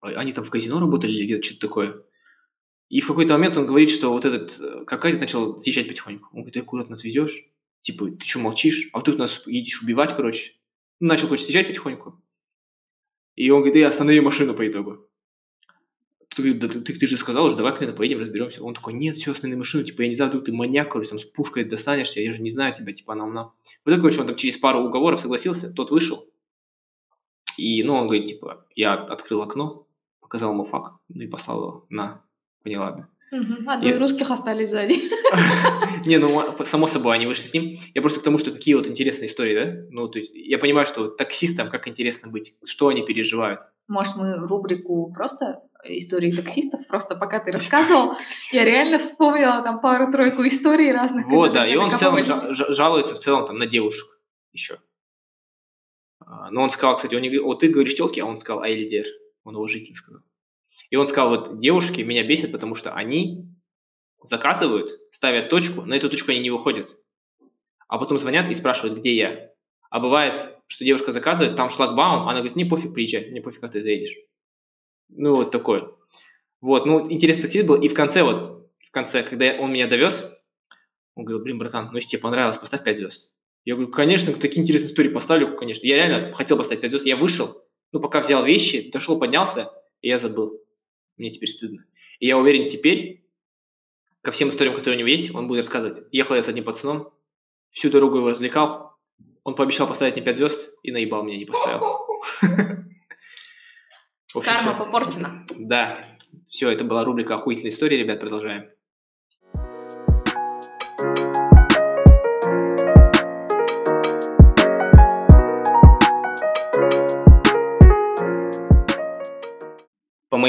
Они там в казино работали или где-то что-то такое. И в какой-то момент он говорит, что вот этот э, Кавказец начал съезжать потихоньку. Он говорит, ты куда ты нас везешь? Типа, ты что молчишь? А вдруг нас едешь убивать, короче? Ну, начал, короче, съезжать потихоньку. И он говорит, эй, останови машину по итогу. Ты, да, ты, ты, же сказал уже, давай к поедем, разберемся. Он такой, нет, все, останови машину, типа, я не знаю, вдруг ты маньяк, короче, там с пушкой достанешься, я же не знаю тебя, типа, нам, нам. В итоге, короче, он там через пару уговоров согласился, тот вышел. И, ну, он говорит, типа, я открыл окно, показал ему факт, ну и послал его на поняла, да. Угу. А двое и... русских остались сзади. Не, ну, само собой, они вышли с ним. Я просто к тому, что какие вот интересные истории, да? Ну, то есть, я понимаю, что таксистам как интересно быть, что они переживают. Может, мы рубрику просто истории таксистов, просто пока ты рассказывал, я реально вспомнила там пару-тройку историй разных. Вот, да, и он в целом жалуется в целом там на девушек еще. А, но он сказал, кстати, он не говорит, вот ты говоришь телки, а он сказал Айлидер. Он уважительно сказал. И он сказал, вот девушки меня бесят, потому что они заказывают, ставят точку, на эту точку они не выходят. А потом звонят и спрашивают, где я. А бывает, что девушка заказывает, там шлагбаум, она говорит, не пофиг, приезжай, мне пофиг, как ты заедешь. Ну, вот такое. Вот, ну, интересный таксист был. И в конце, вот, в конце, когда он меня довез, он говорил, блин, братан, ну, если тебе понравилось, поставь 5 звезд. Я говорю, конечно, такие интересные истории поставлю, конечно. Я реально хотел поставить 5 звезд. Я вышел, ну, пока взял вещи, дошел, поднялся, и я забыл. Мне теперь стыдно. И я уверен, теперь ко всем историям, которые у него есть, он будет рассказывать. Ехал я с одним пацаном, всю дорогу его развлекал, он пообещал поставить мне 5 звезд и наебал меня, не поставил. Карма попорчена. Да. Все, это была рубрика «Охуительная история», ребят, продолжаем.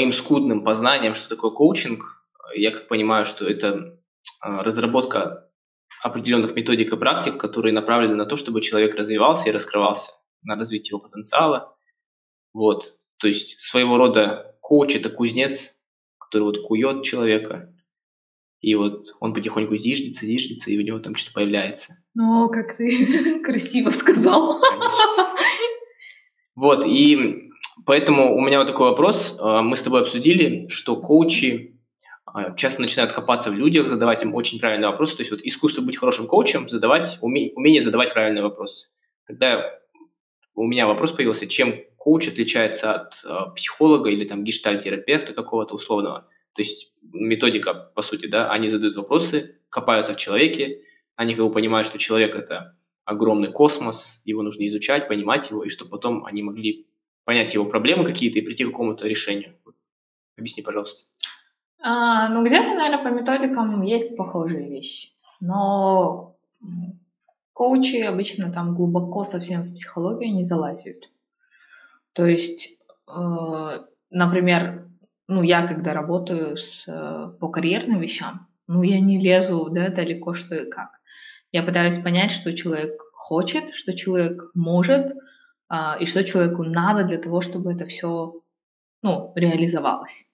Моим скудным познаниям, что такое коучинг, я как понимаю, что это а, разработка определенных методик и практик, которые направлены на то, чтобы человек развивался и раскрывался, на развитие его потенциала. Вот. То есть своего рода коуч – это кузнец, который вот кует человека, и вот он потихоньку зиждется, зиждется, и у него там что-то появляется. Ну, как ты красиво сказал. Конечно. Вот, и Поэтому у меня вот такой вопрос. А, мы с тобой обсудили, что коучи а, часто начинают копаться в людях, задавать им очень правильные вопросы. То есть вот искусство быть хорошим коучем, задавать, уме, умение задавать правильные вопросы. Тогда у меня вопрос появился, чем коуч отличается от э, психолога или там гештальтерапевта какого-то условного. То есть методика, по сути, да, они задают вопросы, копаются в человеке, они как бы понимают, что человек – это огромный космос, его нужно изучать, понимать его, и что потом они могли понять его проблемы какие-то и прийти к какому-то решению. Объясни, пожалуйста. А, ну, где-то, наверное, по методикам есть похожие вещи. Но коучи обычно там глубоко совсем в психологию не залазят. То есть, э, например, ну, я когда работаю с, э, по карьерным вещам, ну, я не лезу да, далеко, что и как. Я пытаюсь понять, что человек хочет, что человек может, и что человеку надо для того, чтобы это все ну, реализовалось.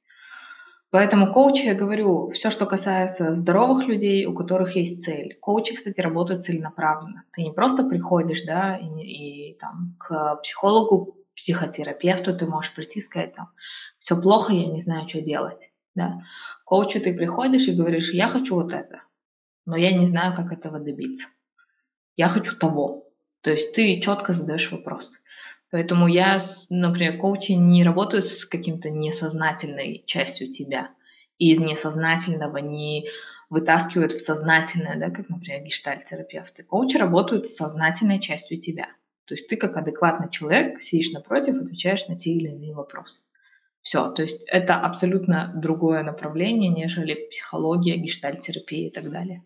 Поэтому коучи, я говорю, все, что касается здоровых людей, у которых есть цель. Коучи, кстати, работают целенаправленно. Ты не просто приходишь, да, и, и там к психологу, психотерапевту ты можешь прийти и сказать там, все плохо, я не знаю, что делать, да. Коучу ты приходишь и говоришь, я хочу вот это, но я не знаю, как этого добиться. Я хочу того. То есть ты четко задаешь вопрос. Поэтому я, например, коучи не работаю с каким-то несознательной частью тебя. И из несознательного не вытаскивают в сознательное, да, как, например, гештальт-терапевты. Коучи работают с сознательной частью тебя. То есть ты как адекватный человек сидишь напротив, отвечаешь на те или иные вопросы. Все, то есть это абсолютно другое направление, нежели психология, гештальтерапия и так далее.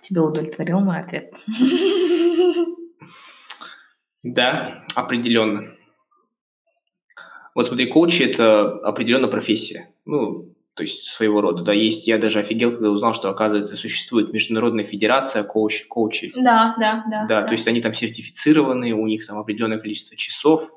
Тебя удовлетворил мой ответ? Да, определенно. Вот смотри, коучи – это определенно профессия. Ну, то есть своего рода, да, есть. Я даже офигел, когда узнал, что, оказывается, существует Международная Федерация коуч, коучей. Да, да, да. Да, да, то есть они там сертифицированы, у них там определенное количество часов,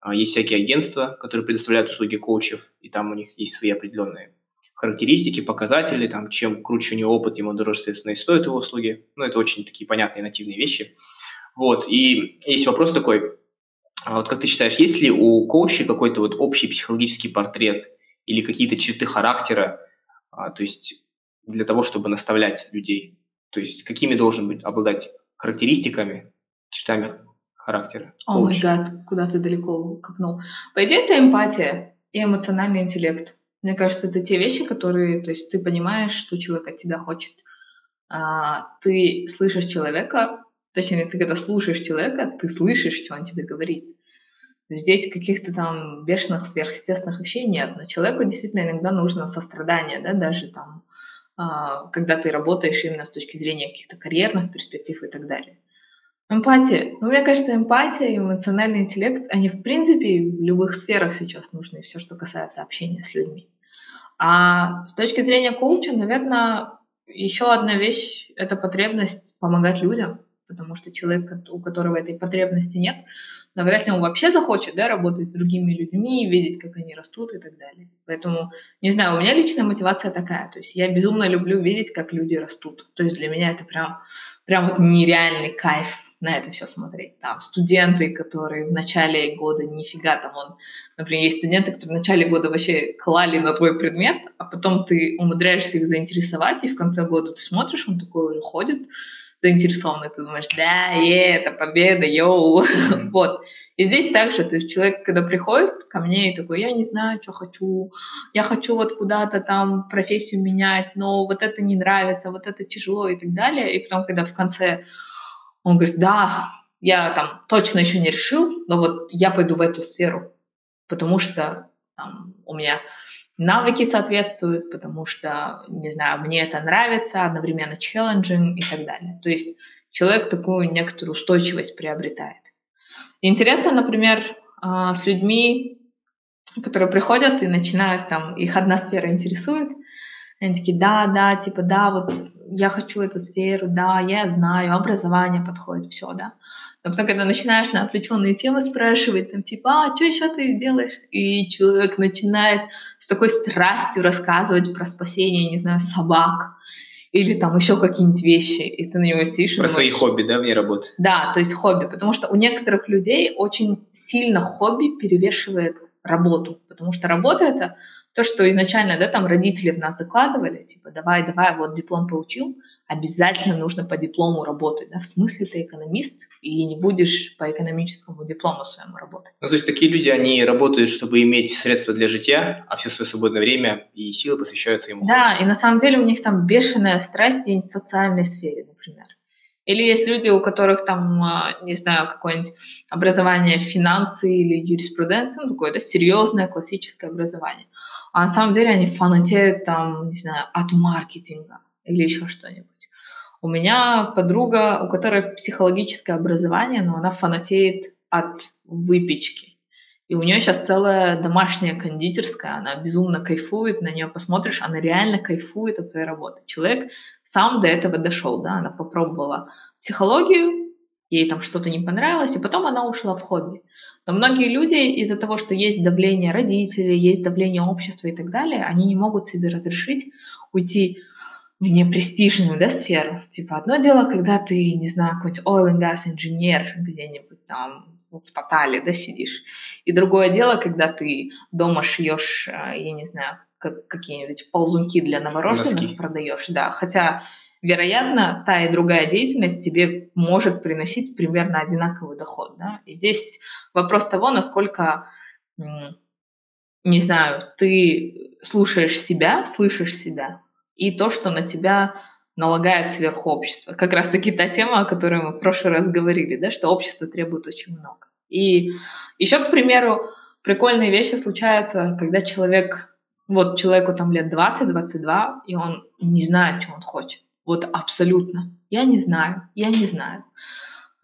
а, есть всякие агентства, которые предоставляют услуги коучев, и там у них есть свои определенные характеристики, показатели, там, чем круче у него опыт, ему дороже, соответственно, и стоят его услуги. Ну, это очень такие понятные нативные вещи. Вот, и есть вопрос такой, а вот как ты считаешь, есть ли у коуча какой-то вот общий психологический портрет или какие-то черты характера, а, то есть для того, чтобы наставлять людей? То есть какими должен быть обладать характеристиками, чертами характера. О май гад, куда ты далеко копнул. По идее, это эмпатия и эмоциональный интеллект. Мне кажется, это те вещи, которые, то есть ты понимаешь, что человек от тебя хочет. А, ты слышишь человека, точнее, ты когда слушаешь человека, ты слышишь, что он тебе говорит. Здесь каких-то там бешеных сверхъестественных вещей нет, но человеку действительно иногда нужно сострадание, да, даже там, а, когда ты работаешь именно с точки зрения каких-то карьерных перспектив и так далее. Эмпатия. Ну, мне кажется, эмпатия и эмоциональный интеллект, они, в принципе, в любых сферах сейчас нужны, все, что касается общения с людьми. А с точки зрения коуча, наверное, еще одна вещь — это потребность помогать людям, потому что человек, у которого этой потребности нет, навряд ли он вообще захочет да, работать с другими людьми, видеть, как они растут и так далее. Поэтому, не знаю, у меня личная мотивация такая. То есть я безумно люблю видеть, как люди растут. То есть для меня это прям, прям вот нереальный кайф на это все смотреть. Там студенты, которые в начале года нифига там он, например, есть студенты, которые в начале года вообще клали на твой предмет, а потом ты умудряешься их заинтересовать, и в конце года ты смотришь, он такой уже ходит, заинтересованный, ты думаешь, да, е, это победа, йоу, вот. И здесь также, то есть человек, когда приходит ко мне и такой, я не знаю, что хочу, я хочу вот куда-то там профессию менять, но вот это не нравится, вот это тяжело и так далее, и потом, когда в конце он говорит, да, я там точно еще не решил, но вот я пойду в эту сферу, потому что там, у меня навыки соответствуют, потому что, не знаю, мне это нравится, одновременно челленджинг и так далее. То есть человек такую некоторую устойчивость приобретает. Интересно, например, а, с людьми, которые приходят и начинают там, их одна сфера интересует, они такие, да, да, типа, да, вот я хочу эту сферу, да, я знаю, образование подходит, все, да. Но потом, когда начинаешь на отвлеченные темы спрашивать, там, типа, а, что еще ты делаешь? И человек начинает с такой страстью рассказывать про спасение, не знаю, собак, или там еще какие-нибудь вещи, и ты на него сидишь. Про свои хобби, да, вне работы? Да, то есть хобби, потому что у некоторых людей очень сильно хобби перевешивает работу, потому что работа — это то, что изначально, да, там родители в нас закладывали, типа, давай, давай, вот диплом получил, обязательно нужно по диплому работать, да, в смысле ты экономист и не будешь по экономическому диплому своему работать. Ну, то есть такие люди, они работают, чтобы иметь средства для жития, а все свое свободное время и силы посвящаются ему. Да, и на самом деле у них там бешеная страсть в социальной сфере, например. Или есть люди, у которых там, а, не знаю, какое-нибудь образование финансы или юриспруденция, ну, такое, да, серьезное классическое образование. А на самом деле они фанатеют там, не знаю, от маркетинга или еще что-нибудь. У меня подруга, у которой психологическое образование, но она фанатеет от выпечки. И у нее сейчас целая домашняя кондитерская, она безумно кайфует, на нее посмотришь, она реально кайфует от своей работы. Человек сам до этого дошел, да, она попробовала психологию, ей там что-то не понравилось, и потом она ушла в хобби. Но многие люди из-за того, что есть давление родителей, есть давление общества и так далее, они не могут себе разрешить уйти в непрестижную да, сферу. Типа одно дело, когда ты, не знаю, какой-нибудь oil and gas инженер где-нибудь там в Тотале, да, сидишь. И другое дело, когда ты дома шьешь, э, я не знаю, как, какие-нибудь ползунки для новорожденных Носки. продаешь, да. Хотя вероятно, та и другая деятельность тебе может приносить примерно одинаковый доход. Да? И здесь вопрос того, насколько, не знаю, ты слушаешь себя, слышишь себя, и то, что на тебя налагает сверху общество. Как раз таки та тема, о которой мы в прошлый раз говорили, да, что общество требует очень много. И еще, к примеру, прикольные вещи случаются, когда человек, вот человеку там лет 20-22, и он не знает, что он хочет. Вот абсолютно. Я не знаю, я не знаю.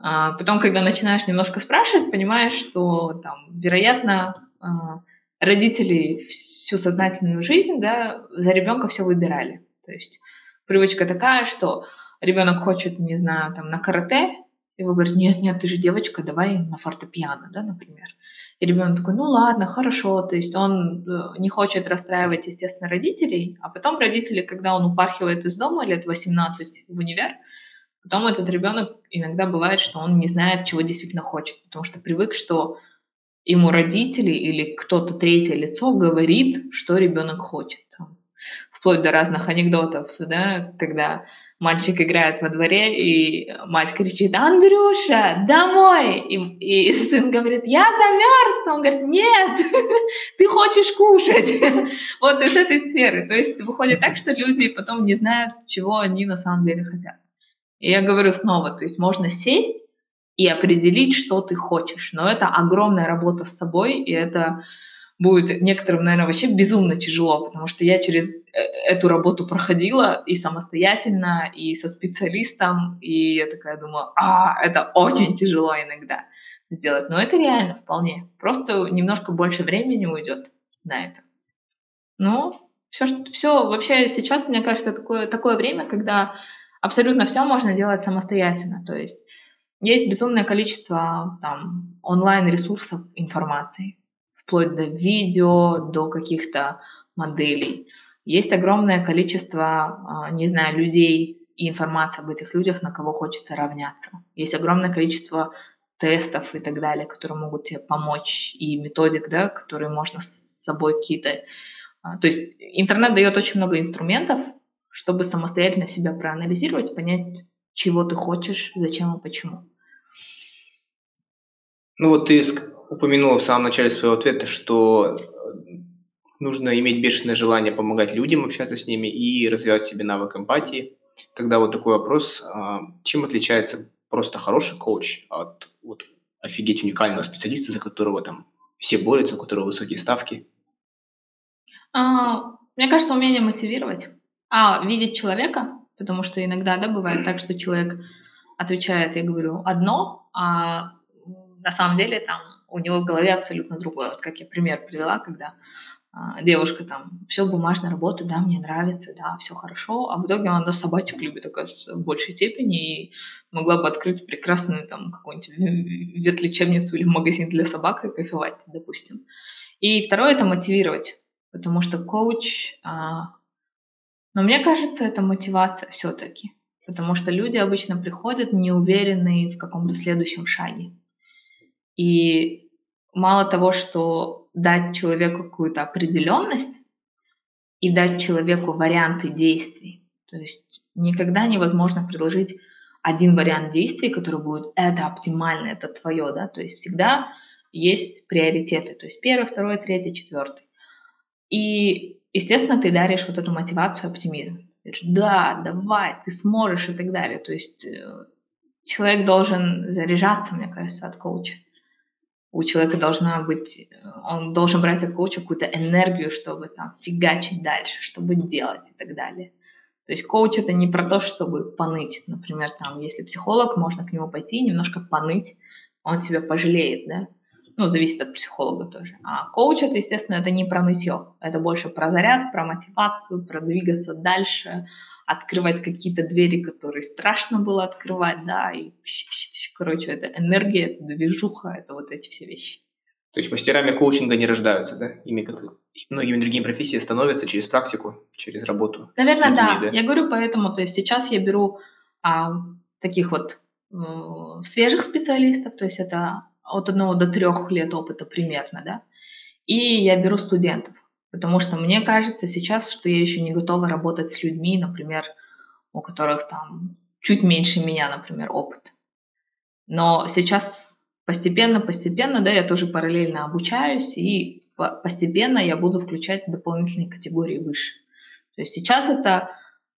А потом, когда начинаешь немножко спрашивать, понимаешь, что там, вероятно, а, родители всю сознательную жизнь да, за ребенка все выбирали. То есть привычка такая, что ребенок хочет, не знаю, там на карате, и вы говорите, нет, нет, ты же девочка, давай на фортепиано, да, например. И ребенок такой, ну ладно, хорошо, то есть он э, не хочет расстраивать, естественно, родителей, а потом родители, когда он упархивает из дома лет 18 в универ, потом этот ребенок иногда бывает, что он не знает, чего действительно хочет, потому что привык, что ему родители или кто-то третье лицо говорит, что ребенок хочет. Вплоть до разных анекдотов, да, когда мальчик играет во дворе, и мать кричит, Андрюша, домой! И, и сын говорит, я замерз! Он говорит, нет, ты хочешь кушать! вот из этой сферы. То есть выходит так, что люди потом не знают, чего они на самом деле хотят. И я говорю снова, то есть можно сесть и определить, что ты хочешь. Но это огромная работа с собой, и это будет некоторым, наверное, вообще безумно тяжело, потому что я через э, эту работу проходила и самостоятельно, и со специалистом, и я такая думаю, а, это очень тяжело иногда сделать. Но это реально вполне. Просто немножко больше времени уйдет на это. Ну, все, все вообще сейчас, мне кажется, такое, такое время, когда абсолютно все можно делать самостоятельно. То есть есть безумное количество там, онлайн-ресурсов информации, вплоть до видео, до каких-то моделей. Есть огромное количество, а, не знаю, людей и информации об этих людях, на кого хочется равняться. Есть огромное количество тестов и так далее, которые могут тебе помочь, и методик, да, которые можно с собой какие-то... А, то есть интернет дает очень много инструментов, чтобы самостоятельно себя проанализировать, понять, чего ты хочешь, зачем и почему. Ну вот ты упомянула в самом начале своего ответа, что э, нужно иметь бешеное желание помогать людям, общаться с ними и развивать себе навык эмпатии. Тогда вот такой вопрос, а, чем отличается просто хороший коуч от вот, офигеть уникального специалиста, за которого там все борются, у которого высокие ставки? А, мне кажется, умение мотивировать, а видеть человека, потому что иногда, да, бывает так, что человек отвечает, я говорю, одно, а на самом деле там у него в голове абсолютно другое. Вот как я пример привела, когда а, девушка там, все бумажная работа, да, мне нравится, да, все хорошо, а в итоге она собачек любит только в большей степени и могла бы открыть прекрасную там какую-нибудь ветлечебницу или магазин для собак и кайфовать, допустим. И второе — это мотивировать, потому что коуч, а, но мне кажется, это мотивация все-таки, потому что люди обычно приходят неуверенные в каком-то следующем шаге. И мало того, что дать человеку какую-то определенность и дать человеку варианты действий. То есть никогда невозможно предложить один вариант действий, который будет это оптимально, это твое, да, то есть всегда есть приоритеты, то есть первый, второй, третий, четвертый. И, естественно, ты даришь вот эту мотивацию, оптимизм. Ты говоришь, да, давай, ты сможешь и так далее. То есть э, человек должен заряжаться, мне кажется, от коуча у человека должна быть, он должен брать от коуча какую-то энергию, чтобы там фигачить дальше, чтобы делать и так далее. То есть коуч это не про то, чтобы поныть. Например, там, если психолог, можно к нему пойти и немножко поныть, он тебя пожалеет, да? Ну, зависит от психолога тоже. А коуч это, естественно, это не про нытье. Это больше про заряд, про мотивацию, про двигаться дальше, открывать какие-то двери, которые страшно было открывать, да, и, короче, это энергия, это движуха, это вот эти все вещи. То есть мастерами коучинга не рождаются, да? Ими, как многими другими профессиями, становятся через практику, через работу. Наверное, людьми, да. да. Я говорю поэтому, то есть сейчас я беру а, таких вот э, свежих специалистов, то есть это от одного до трех лет опыта примерно, да, и я беру студентов. Потому что мне кажется сейчас, что я еще не готова работать с людьми, например, у которых там чуть меньше меня, например, опыт. Но сейчас постепенно-постепенно, да, я тоже параллельно обучаюсь, и постепенно я буду включать дополнительные категории выше. То есть сейчас это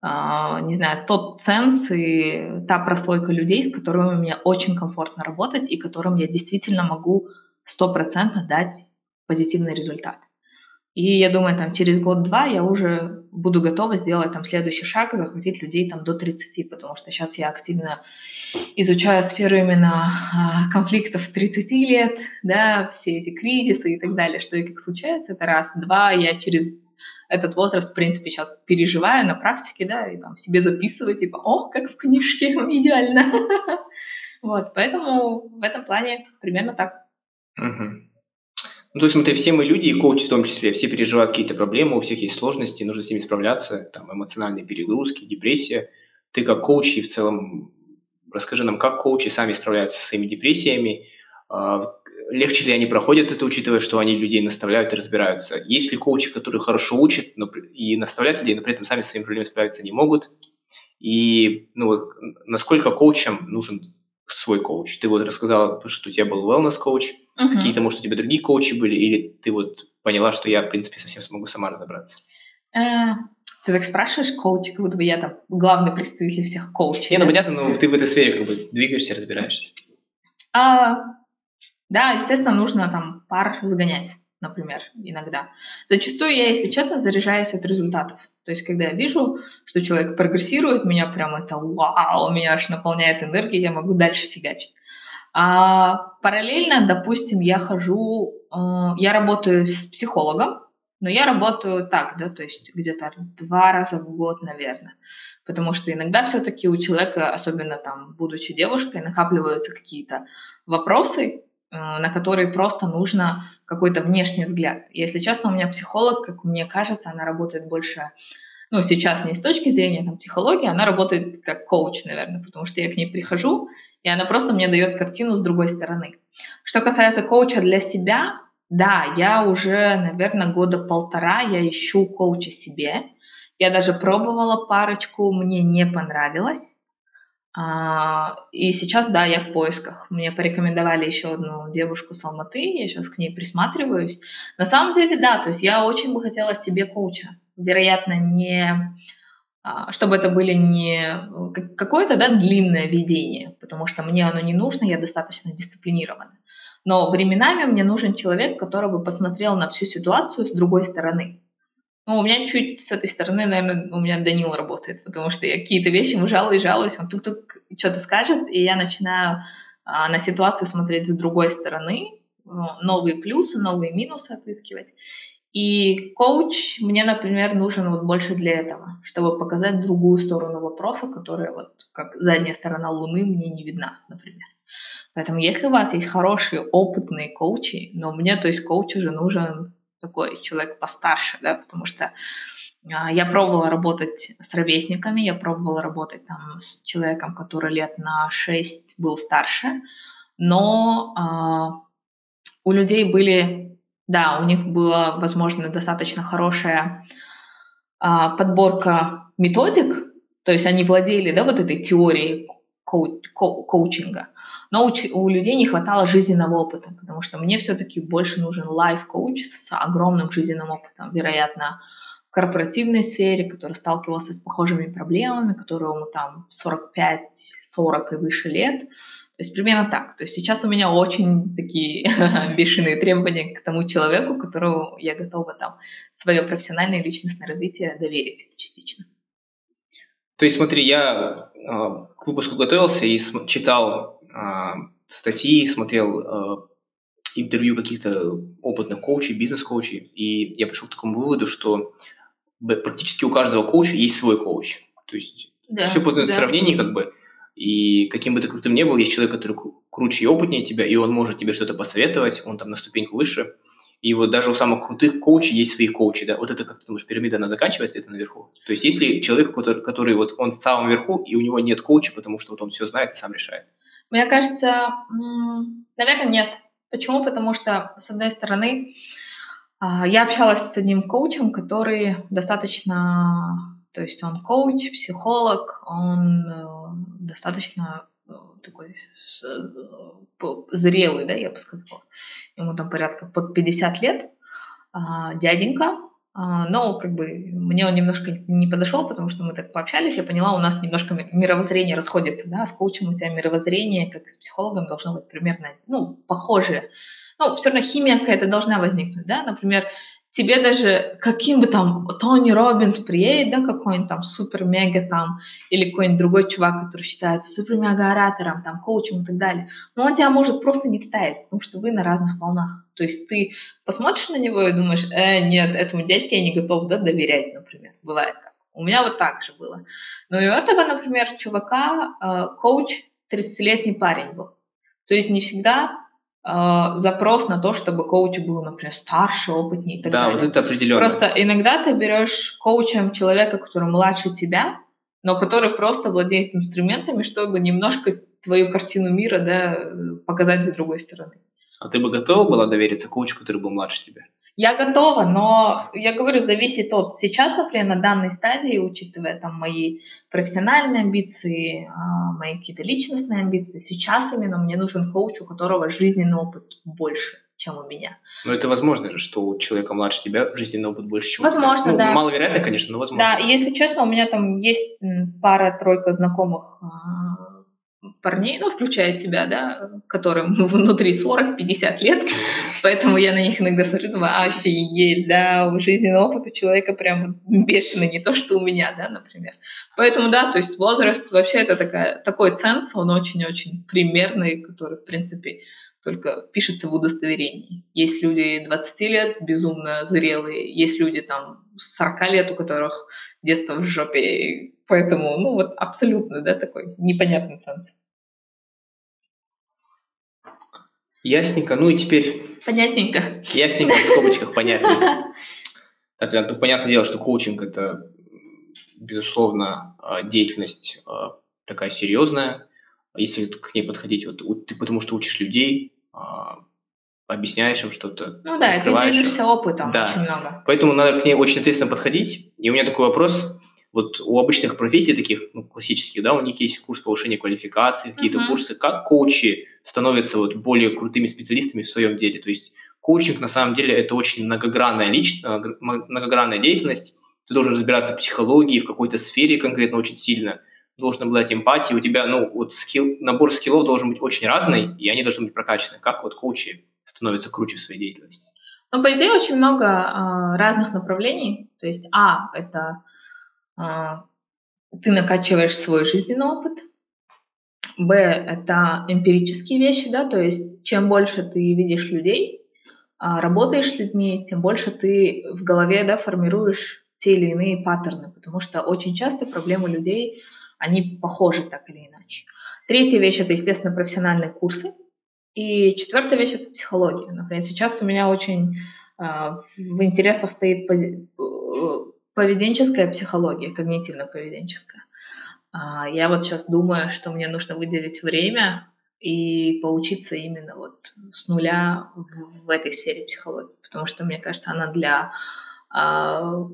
не знаю, тот ценс и та прослойка людей, с которыми мне очень комфортно работать и которым я действительно могу стопроцентно дать позитивный результат. И я думаю, там через год-два я уже буду готова сделать там следующий шаг, захватить людей там до 30, потому что сейчас я активно изучаю сферу именно а, конфликтов 30 лет, да, все эти кризисы и так далее, что и как случается, это раз. Два, я через этот возраст, в принципе, сейчас переживаю на практике, да, и там себе записываю, типа, о, как в книжке, идеально. Вот, поэтому в этом плане примерно так. Ну, то есть, смотри, все мы люди, и коучи в том числе, все переживают какие-то проблемы, у всех есть сложности, нужно с ними справляться, там, эмоциональные перегрузки, депрессия. Ты как коуч и в целом расскажи нам, как коучи сами справляются со своими депрессиями, а, легче ли они проходят это, учитывая, что они людей наставляют и разбираются. Есть ли коучи, которые хорошо учат но, и наставляют людей, но при этом сами с своими проблемами справиться не могут? И ну, насколько коучам нужен свой коуч? Ты вот рассказала, что у тебя был wellness коуч, uh-huh. какие-то, может, у тебя другие коучи были, или ты вот поняла, что я, в принципе, совсем смогу сама разобраться? Uh, ты так спрашиваешь коуча, как будто бы я там главный представитель всех коучей. Не, ну понятно, но ты в этой сфере как бы двигаешься, разбираешься. Uh, да, естественно, нужно там пар сгонять например, иногда. Зачастую я, если честно, заряжаюсь от результатов. То есть, когда я вижу, что человек прогрессирует, меня прям это вау, меня аж наполняет энергией, я могу дальше фигачить. А параллельно, допустим, я хожу, э, я работаю с психологом, но я работаю так, да, то есть где-то два раза в год, наверное. Потому что иногда все-таки у человека, особенно там, будучи девушкой, накапливаются какие-то вопросы, на которые просто нужно какой-то внешний взгляд. Если честно, у меня психолог, как мне кажется, она работает больше, ну, сейчас не с точки зрения там, психологии, она работает как коуч, наверное, потому что я к ней прихожу, и она просто мне дает картину с другой стороны. Что касается коуча для себя, да, я уже, наверное, года полтора я ищу коуча себе. Я даже пробовала парочку, мне не понравилось. А, и сейчас, да, я в поисках. Мне порекомендовали еще одну девушку с Алматы, я сейчас к ней присматриваюсь. На самом деле, да, то есть я очень бы хотела себе коуча. Вероятно, не а, чтобы это были не какое-то да, длинное ведение, потому что мне оно не нужно, я достаточно дисциплинирована. Но временами мне нужен человек, который бы посмотрел на всю ситуацию с другой стороны. Ну, у меня чуть с этой стороны, наверное, у меня Данил работает, потому что я какие-то вещи ему жалуюсь, жалуюсь, он тук-тук что-то скажет, и я начинаю а, на ситуацию смотреть с другой стороны, ну, новые плюсы, новые минусы отыскивать. И коуч мне, например, нужен вот больше для этого, чтобы показать другую сторону вопроса, которая вот как задняя сторона Луны мне не видна, например. Поэтому если у вас есть хорошие, опытные коучи, но мне, то есть, коуч уже нужен такой человек постарше, да, потому что а, я пробовала работать с ровесниками, я пробовала работать там с человеком, который лет на 6 был старше, но а, у людей были да, у них была, возможно, достаточно хорошая а, подборка методик, то есть они владели, да, вот этой теорией коу- коу- коучинга, но у, у людей не хватало жизненного опыта, потому что мне все-таки больше нужен лайф-коуч с огромным жизненным опытом, вероятно, в корпоративной сфере, который сталкивался с похожими проблемами, которому там 45-40 и выше лет, то есть примерно так. То есть сейчас у меня очень такие бешеные требования к тому человеку, которому я готова там свое профессиональное и личностное развитие доверить частично. То есть смотри, я э, к выпуску готовился и читал статьи, смотрел э, интервью каких-то опытных коучей, бизнес-коучей, и я пришел к такому выводу, что практически у каждого коуча есть свой коуч. То есть да, все под да. сравнение как бы и каким бы ты крутым ни был, есть человек, который круче и опытнее тебя, и он может тебе что-то посоветовать, он там на ступеньку выше. И вот даже у самых крутых коучей есть свои коучи, да. Вот это, как ты думаешь, пирамида, она заканчивается где-то наверху? То есть если человек, который, который вот он в самом верху, и у него нет коуча, потому что вот он все знает и сам решает? Мне кажется, наверное, нет. Почему? Потому что, с одной стороны, а, я общалась с одним коучем, который достаточно то есть он коуч, психолог, он э, достаточно э, такой э, зрелый, да, я бы сказала. Ему там порядка под 50 лет. А, дяденька, но как бы мне он немножко не подошел, потому что мы так пообщались, я поняла, у нас немножко мировоззрение расходится, да, с коучем у тебя мировоззрение, как с психологом, должно быть примерно, ну, похожее. Ну, все равно химия какая-то должна возникнуть, да, например, тебе даже каким бы там Тони Робинс приедет, да, какой-нибудь там супер-мега там, или какой-нибудь другой чувак, который считается супер-мега-оратором, там, коучем и так далее, но он тебя может просто не вставить, потому что вы на разных волнах. То есть ты посмотришь на него и думаешь, э, нет, этому дядьке я не готов, да, доверять, например. Бывает так. У меня вот так же было. Но у этого, например, чувака э, коуч 30-летний парень был. То есть не всегда запрос на то, чтобы коуч был, например, старше, опытнее и так да, далее. вот это определенно. Просто иногда ты берешь коучем человека, который младше тебя, но который просто владеет инструментами, чтобы немножко твою картину мира да, показать с другой стороны. А ты бы готова была довериться коучу, который был младше тебя? Я готова, но я говорю, зависит от сейчас, например, на данной стадии, учитывая там мои профессиональные амбиции, а, мои какие-то личностные амбиции, сейчас именно мне нужен коуч, у которого жизненный опыт больше чем у меня. Но это возможно же, что у человека младше тебя жизненный опыт больше, чем возможно, у тебя. Ну, да. Маловероятно, конечно, но возможно. Да, если честно, у меня там есть пара-тройка знакомых а, парней, ну, включая тебя, да, которым внутри 40-50 лет, поэтому я на них иногда смотрю, думаю, офигеть, да, жизненный опыт у человека прям бешеный, не то, что у меня, да, например. Поэтому, да, то есть возраст вообще это такая, такой ценз, он очень-очень примерный, который, в принципе, только пишется в удостоверении. Есть люди 20 лет, безумно зрелые, есть люди там 40 лет, у которых детство в жопе, поэтому, ну вот абсолютно, да, такой непонятный ценз. Ясненько. Ну и теперь... Понятненько. Ясненько, в скобочках понятненько. Так, ну, понятное дело, что коучинг – это, безусловно, а, деятельность а, такая серьезная. Если к ней подходить, вот ты потому что учишь людей, а, объясняешь им что-то, Ну да, ты делишься опытом да. очень много. Поэтому надо к ней очень ответственно подходить. И у меня такой вопрос. Вот у обычных профессий таких, ну, классических, да, у них есть курс повышения квалификации, какие-то uh-huh. курсы. Как коучи становятся вот более крутыми специалистами в своем деле. То есть коучинг на самом деле это очень многогранная личность, э, многогранная деятельность. Ты должен разбираться в психологии, в какой-то сфере конкретно очень сильно. Должен обладать эмпатией. У тебя, ну, вот скилл, набор скиллов должен быть очень разный, и они должны быть прокачаны. Как вот коучи становятся круче в своей деятельности? Ну, по идее, очень много э, разных направлений. То есть, а, это э, ты накачиваешь свой жизненный опыт – Б – это эмпирические вещи, да, то есть чем больше ты видишь людей, а, работаешь с людьми, тем больше ты в голове да, формируешь те или иные паттерны, потому что очень часто проблемы людей, они похожи так или иначе. Третья вещь – это, естественно, профессиональные курсы. И четвертая вещь – это психология. Например, сейчас у меня очень э, в интересах стоит поведенческая психология, когнитивно-поведенческая. А, я вот сейчас думаю, что мне нужно выделить время и поучиться именно вот с нуля в, в этой сфере психологии, потому что, мне кажется, она для, а,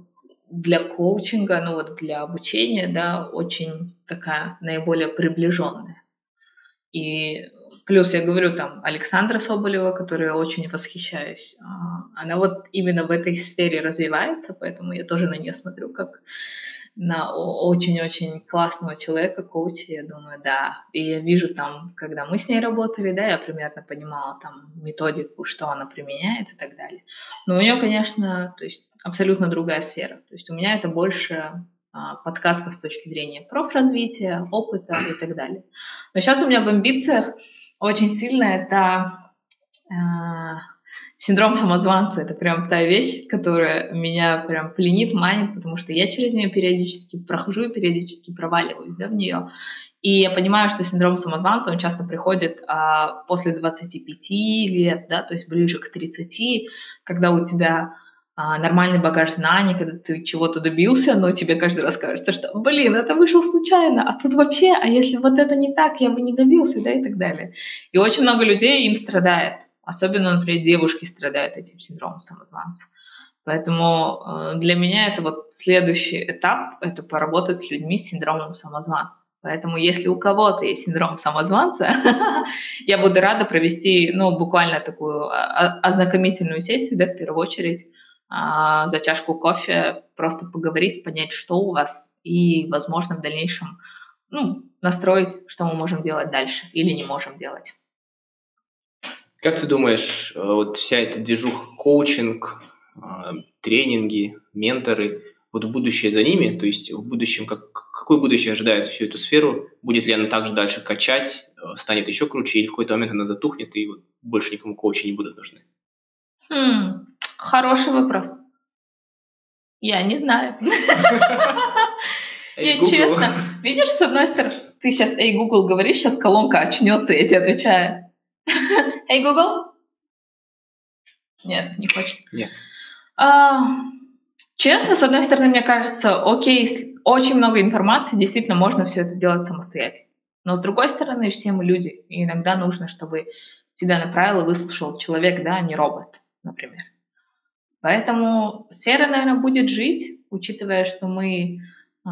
для коучинга, ну вот для обучения, да, очень такая наиболее приближенная. И плюс я говорю там Александра Соболева, которой я очень восхищаюсь, а, она вот именно в этой сфере развивается, поэтому я тоже на нее смотрю как на очень-очень классного человека, коуча, я думаю, да. И я вижу там, когда мы с ней работали, да, я примерно понимала там методику, что она применяет и так далее. Но у нее, конечно, то есть абсолютно другая сфера. То есть у меня это больше а, подсказка с точки зрения профразвития, опыта и так далее. Но сейчас у меня в амбициях очень сильно это а, Синдром самозванца — это прям та вещь, которая меня прям пленит, манит, потому что я через нее периодически прохожу и периодически проваливаюсь да, в нее. И я понимаю, что синдром самозванца, он часто приходит а, после 25 лет, да, то есть ближе к 30, когда у тебя нормальный багаж знаний, когда ты чего-то добился, но тебе каждый раз кажется, что, блин, это вышло случайно, а тут вообще, а если вот это не так, я бы не добился, да, и так далее. И очень много людей им страдает. Особенно, например, девушки страдают этим синдромом самозванца. Поэтому э, для меня это вот следующий этап, это поработать с людьми с синдромом самозванца. Поэтому если у кого-то есть синдром самозванца, я буду рада провести, ну, буквально такую ознакомительную сессию, да, в первую очередь, а, за чашку кофе, просто поговорить, понять, что у вас, и, возможно, в дальнейшем ну, настроить, что мы можем делать дальше или не можем делать. Как ты думаешь, э, вот вся эта движуха, коучинг, а, тренинги, менторы, вот будущее за ними, то есть в будущем, как, какое будущее ожидает всю эту сферу, будет ли она также дальше качать, э, станет еще круче, или в какой-то момент она затухнет, и вот больше никому коучи не будут нужны? Хм, хороший вопрос. Я не знаю. Я честно, видишь, с одной стороны, ты сейчас «Эй, Google» говоришь, сейчас колонка очнется, я тебе отвечаю. «Эй, Google?» Нет, не хочет. Нет. А, честно, с одной стороны, мне кажется, окей, очень много информации, действительно можно все это делать самостоятельно. Но с другой стороны, все мы люди, и иногда нужно, чтобы тебя направил и выслушал человек, да, а не робот, например. Поэтому сфера, наверное, будет жить, учитывая, что мы э,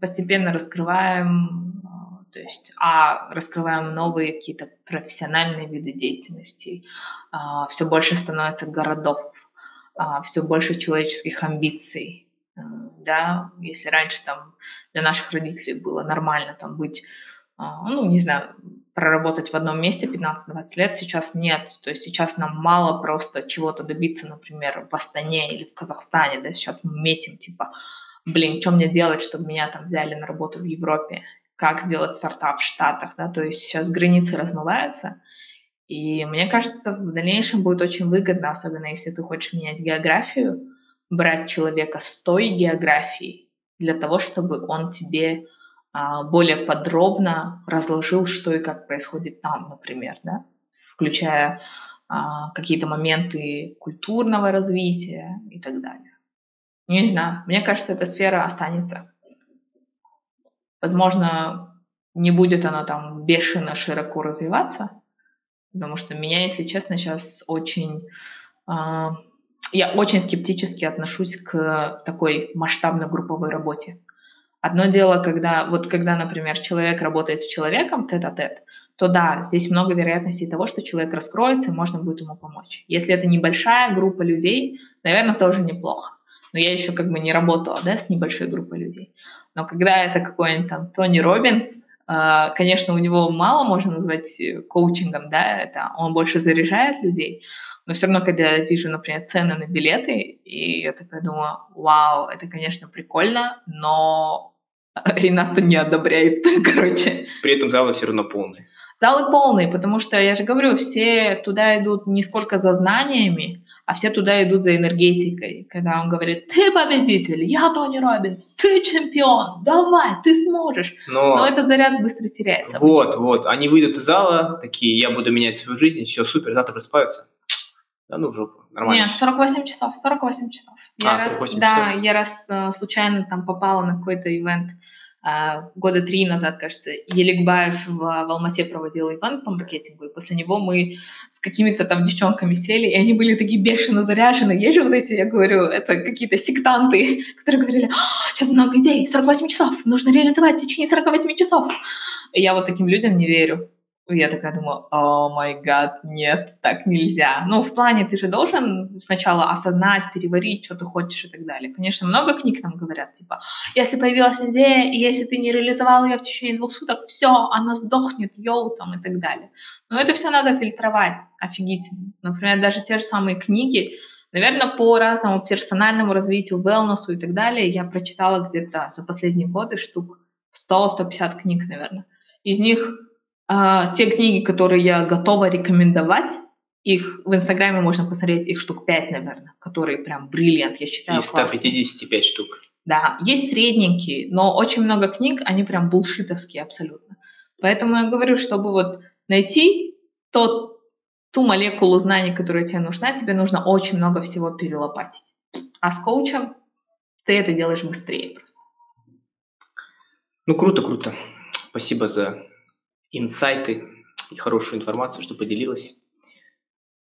постепенно раскрываем, э, то есть, а раскрываем новые какие-то профессиональные виды деятельности, э, все больше становится городов, а, все больше человеческих амбиций. Э, да, если раньше там для наших родителей было нормально там быть, а, ну, не знаю, проработать в одном месте 15-20 лет, сейчас нет. То есть сейчас нам мало просто чего-то добиться, например, в Астане или в Казахстане, да, сейчас мы метим, типа, блин, что мне делать, чтобы меня там взяли на работу в Европе, как сделать стартап в Штатах, да, то есть сейчас границы размываются, и мне кажется, в дальнейшем будет очень выгодно, особенно если ты хочешь менять географию, брать человека с той географией для того, чтобы он тебе более подробно разложил, что и как происходит там, например, да, включая а, какие-то моменты культурного развития и так далее. Не знаю, мне кажется, эта сфера останется. Возможно, не будет она там бешено широко развиваться, потому что меня, если честно, сейчас очень... Э, я очень скептически отношусь к такой масштабной групповой работе. Одно дело, когда, вот когда, например, человек работает с человеком тет-а-тет, то да, здесь много вероятностей того, что человек раскроется, и можно будет ему помочь. Если это небольшая группа людей, наверное, тоже неплохо. Но я еще как бы не работала да, с небольшой группой людей. Но когда это какой-нибудь там Тони Робинс, а, конечно, у него мало можно назвать э, коучингом, да, это он больше заряжает людей, но все равно, когда я вижу, например, цены на билеты, и я такая думаю, вау, это, конечно, прикольно, но Рената не одобряет, короче. При этом залы все равно полные. Залы полные, потому что, я же говорю, все туда идут не сколько за знаниями, а все туда идут за энергетикой. Когда он говорит, ты победитель, я Тони Робинс, ты чемпион, давай, ты сможешь. Но, Но этот заряд быстро теряется. Вот, обычно. вот, они выйдут из зала, такие, я буду менять свою жизнь, все супер, завтра просыпаются. Да ну в жопу, нормально. Нет, 48 часов, 48 часов. Я а, 48 раз, часов. Да, я раз uh, случайно там попала на какой-то ивент, года три назад, кажется, Еликбаев в, в Алмате проводил ивент по маркетингу, и после него мы с какими-то там девчонками сели, и они были такие бешено заряжены. Есть же вот эти, я говорю, это какие-то сектанты, которые говорили, сейчас много идей, 48 часов, нужно реализовать в течение 48 часов. И я вот таким людям не верю я такая думаю, о май гад, нет, так нельзя. Ну, в плане ты же должен сначала осознать, переварить, что ты хочешь и так далее. Конечно, много книг нам говорят, типа, если появилась идея, и если ты не реализовал ее в течение двух суток, все, она сдохнет, йоу, там и так далее. Но это все надо фильтровать офигительно. Например, даже те же самые книги, Наверное, по разному персональному развитию, wellness и так далее я прочитала где-то за последние годы штук 100-150 книг, наверное. Из них а, те книги, которые я готова рекомендовать, их в Инстаграме можно посмотреть, их штук 5, наверное, которые прям бриллиант, я считаю. Из 155 штук. Да, есть средненькие, но очень много книг, они прям булшитовские абсолютно. Поэтому я говорю, чтобы вот найти тот, ту молекулу знаний, которая тебе нужна, тебе нужно очень много всего перелопатить. А с коучем ты это делаешь быстрее просто. Ну, круто, круто. Спасибо за инсайты и хорошую информацию, что поделилась.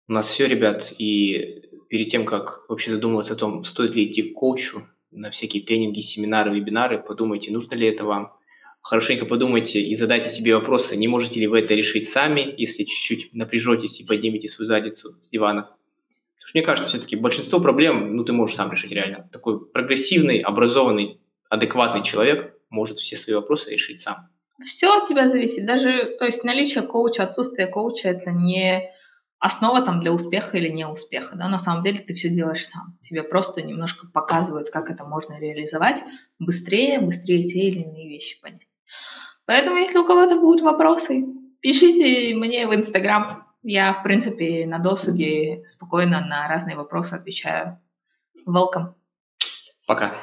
У нас все, ребят, и перед тем, как вообще задумываться о том, стоит ли идти к коучу на всякие тренинги, семинары, вебинары, подумайте, нужно ли это вам. Хорошенько подумайте и задайте себе вопросы, не можете ли вы это решить сами, если чуть-чуть напряжетесь и поднимете свою задницу с дивана. Мне кажется, все-таки большинство проблем, ну, ты можешь сам решить реально. Такой прогрессивный, образованный, адекватный человек может все свои вопросы решить сам. Все от тебя зависит. Даже, то есть наличие коуча, отсутствие коуча – это не основа там для успеха или неуспеха. Да? На самом деле ты все делаешь сам. Тебе просто немножко показывают, как это можно реализовать быстрее, быстрее те или иные вещи понять. Поэтому, если у кого-то будут вопросы, пишите мне в Инстаграм. Я, в принципе, на досуге спокойно на разные вопросы отвечаю. Welcome. Пока.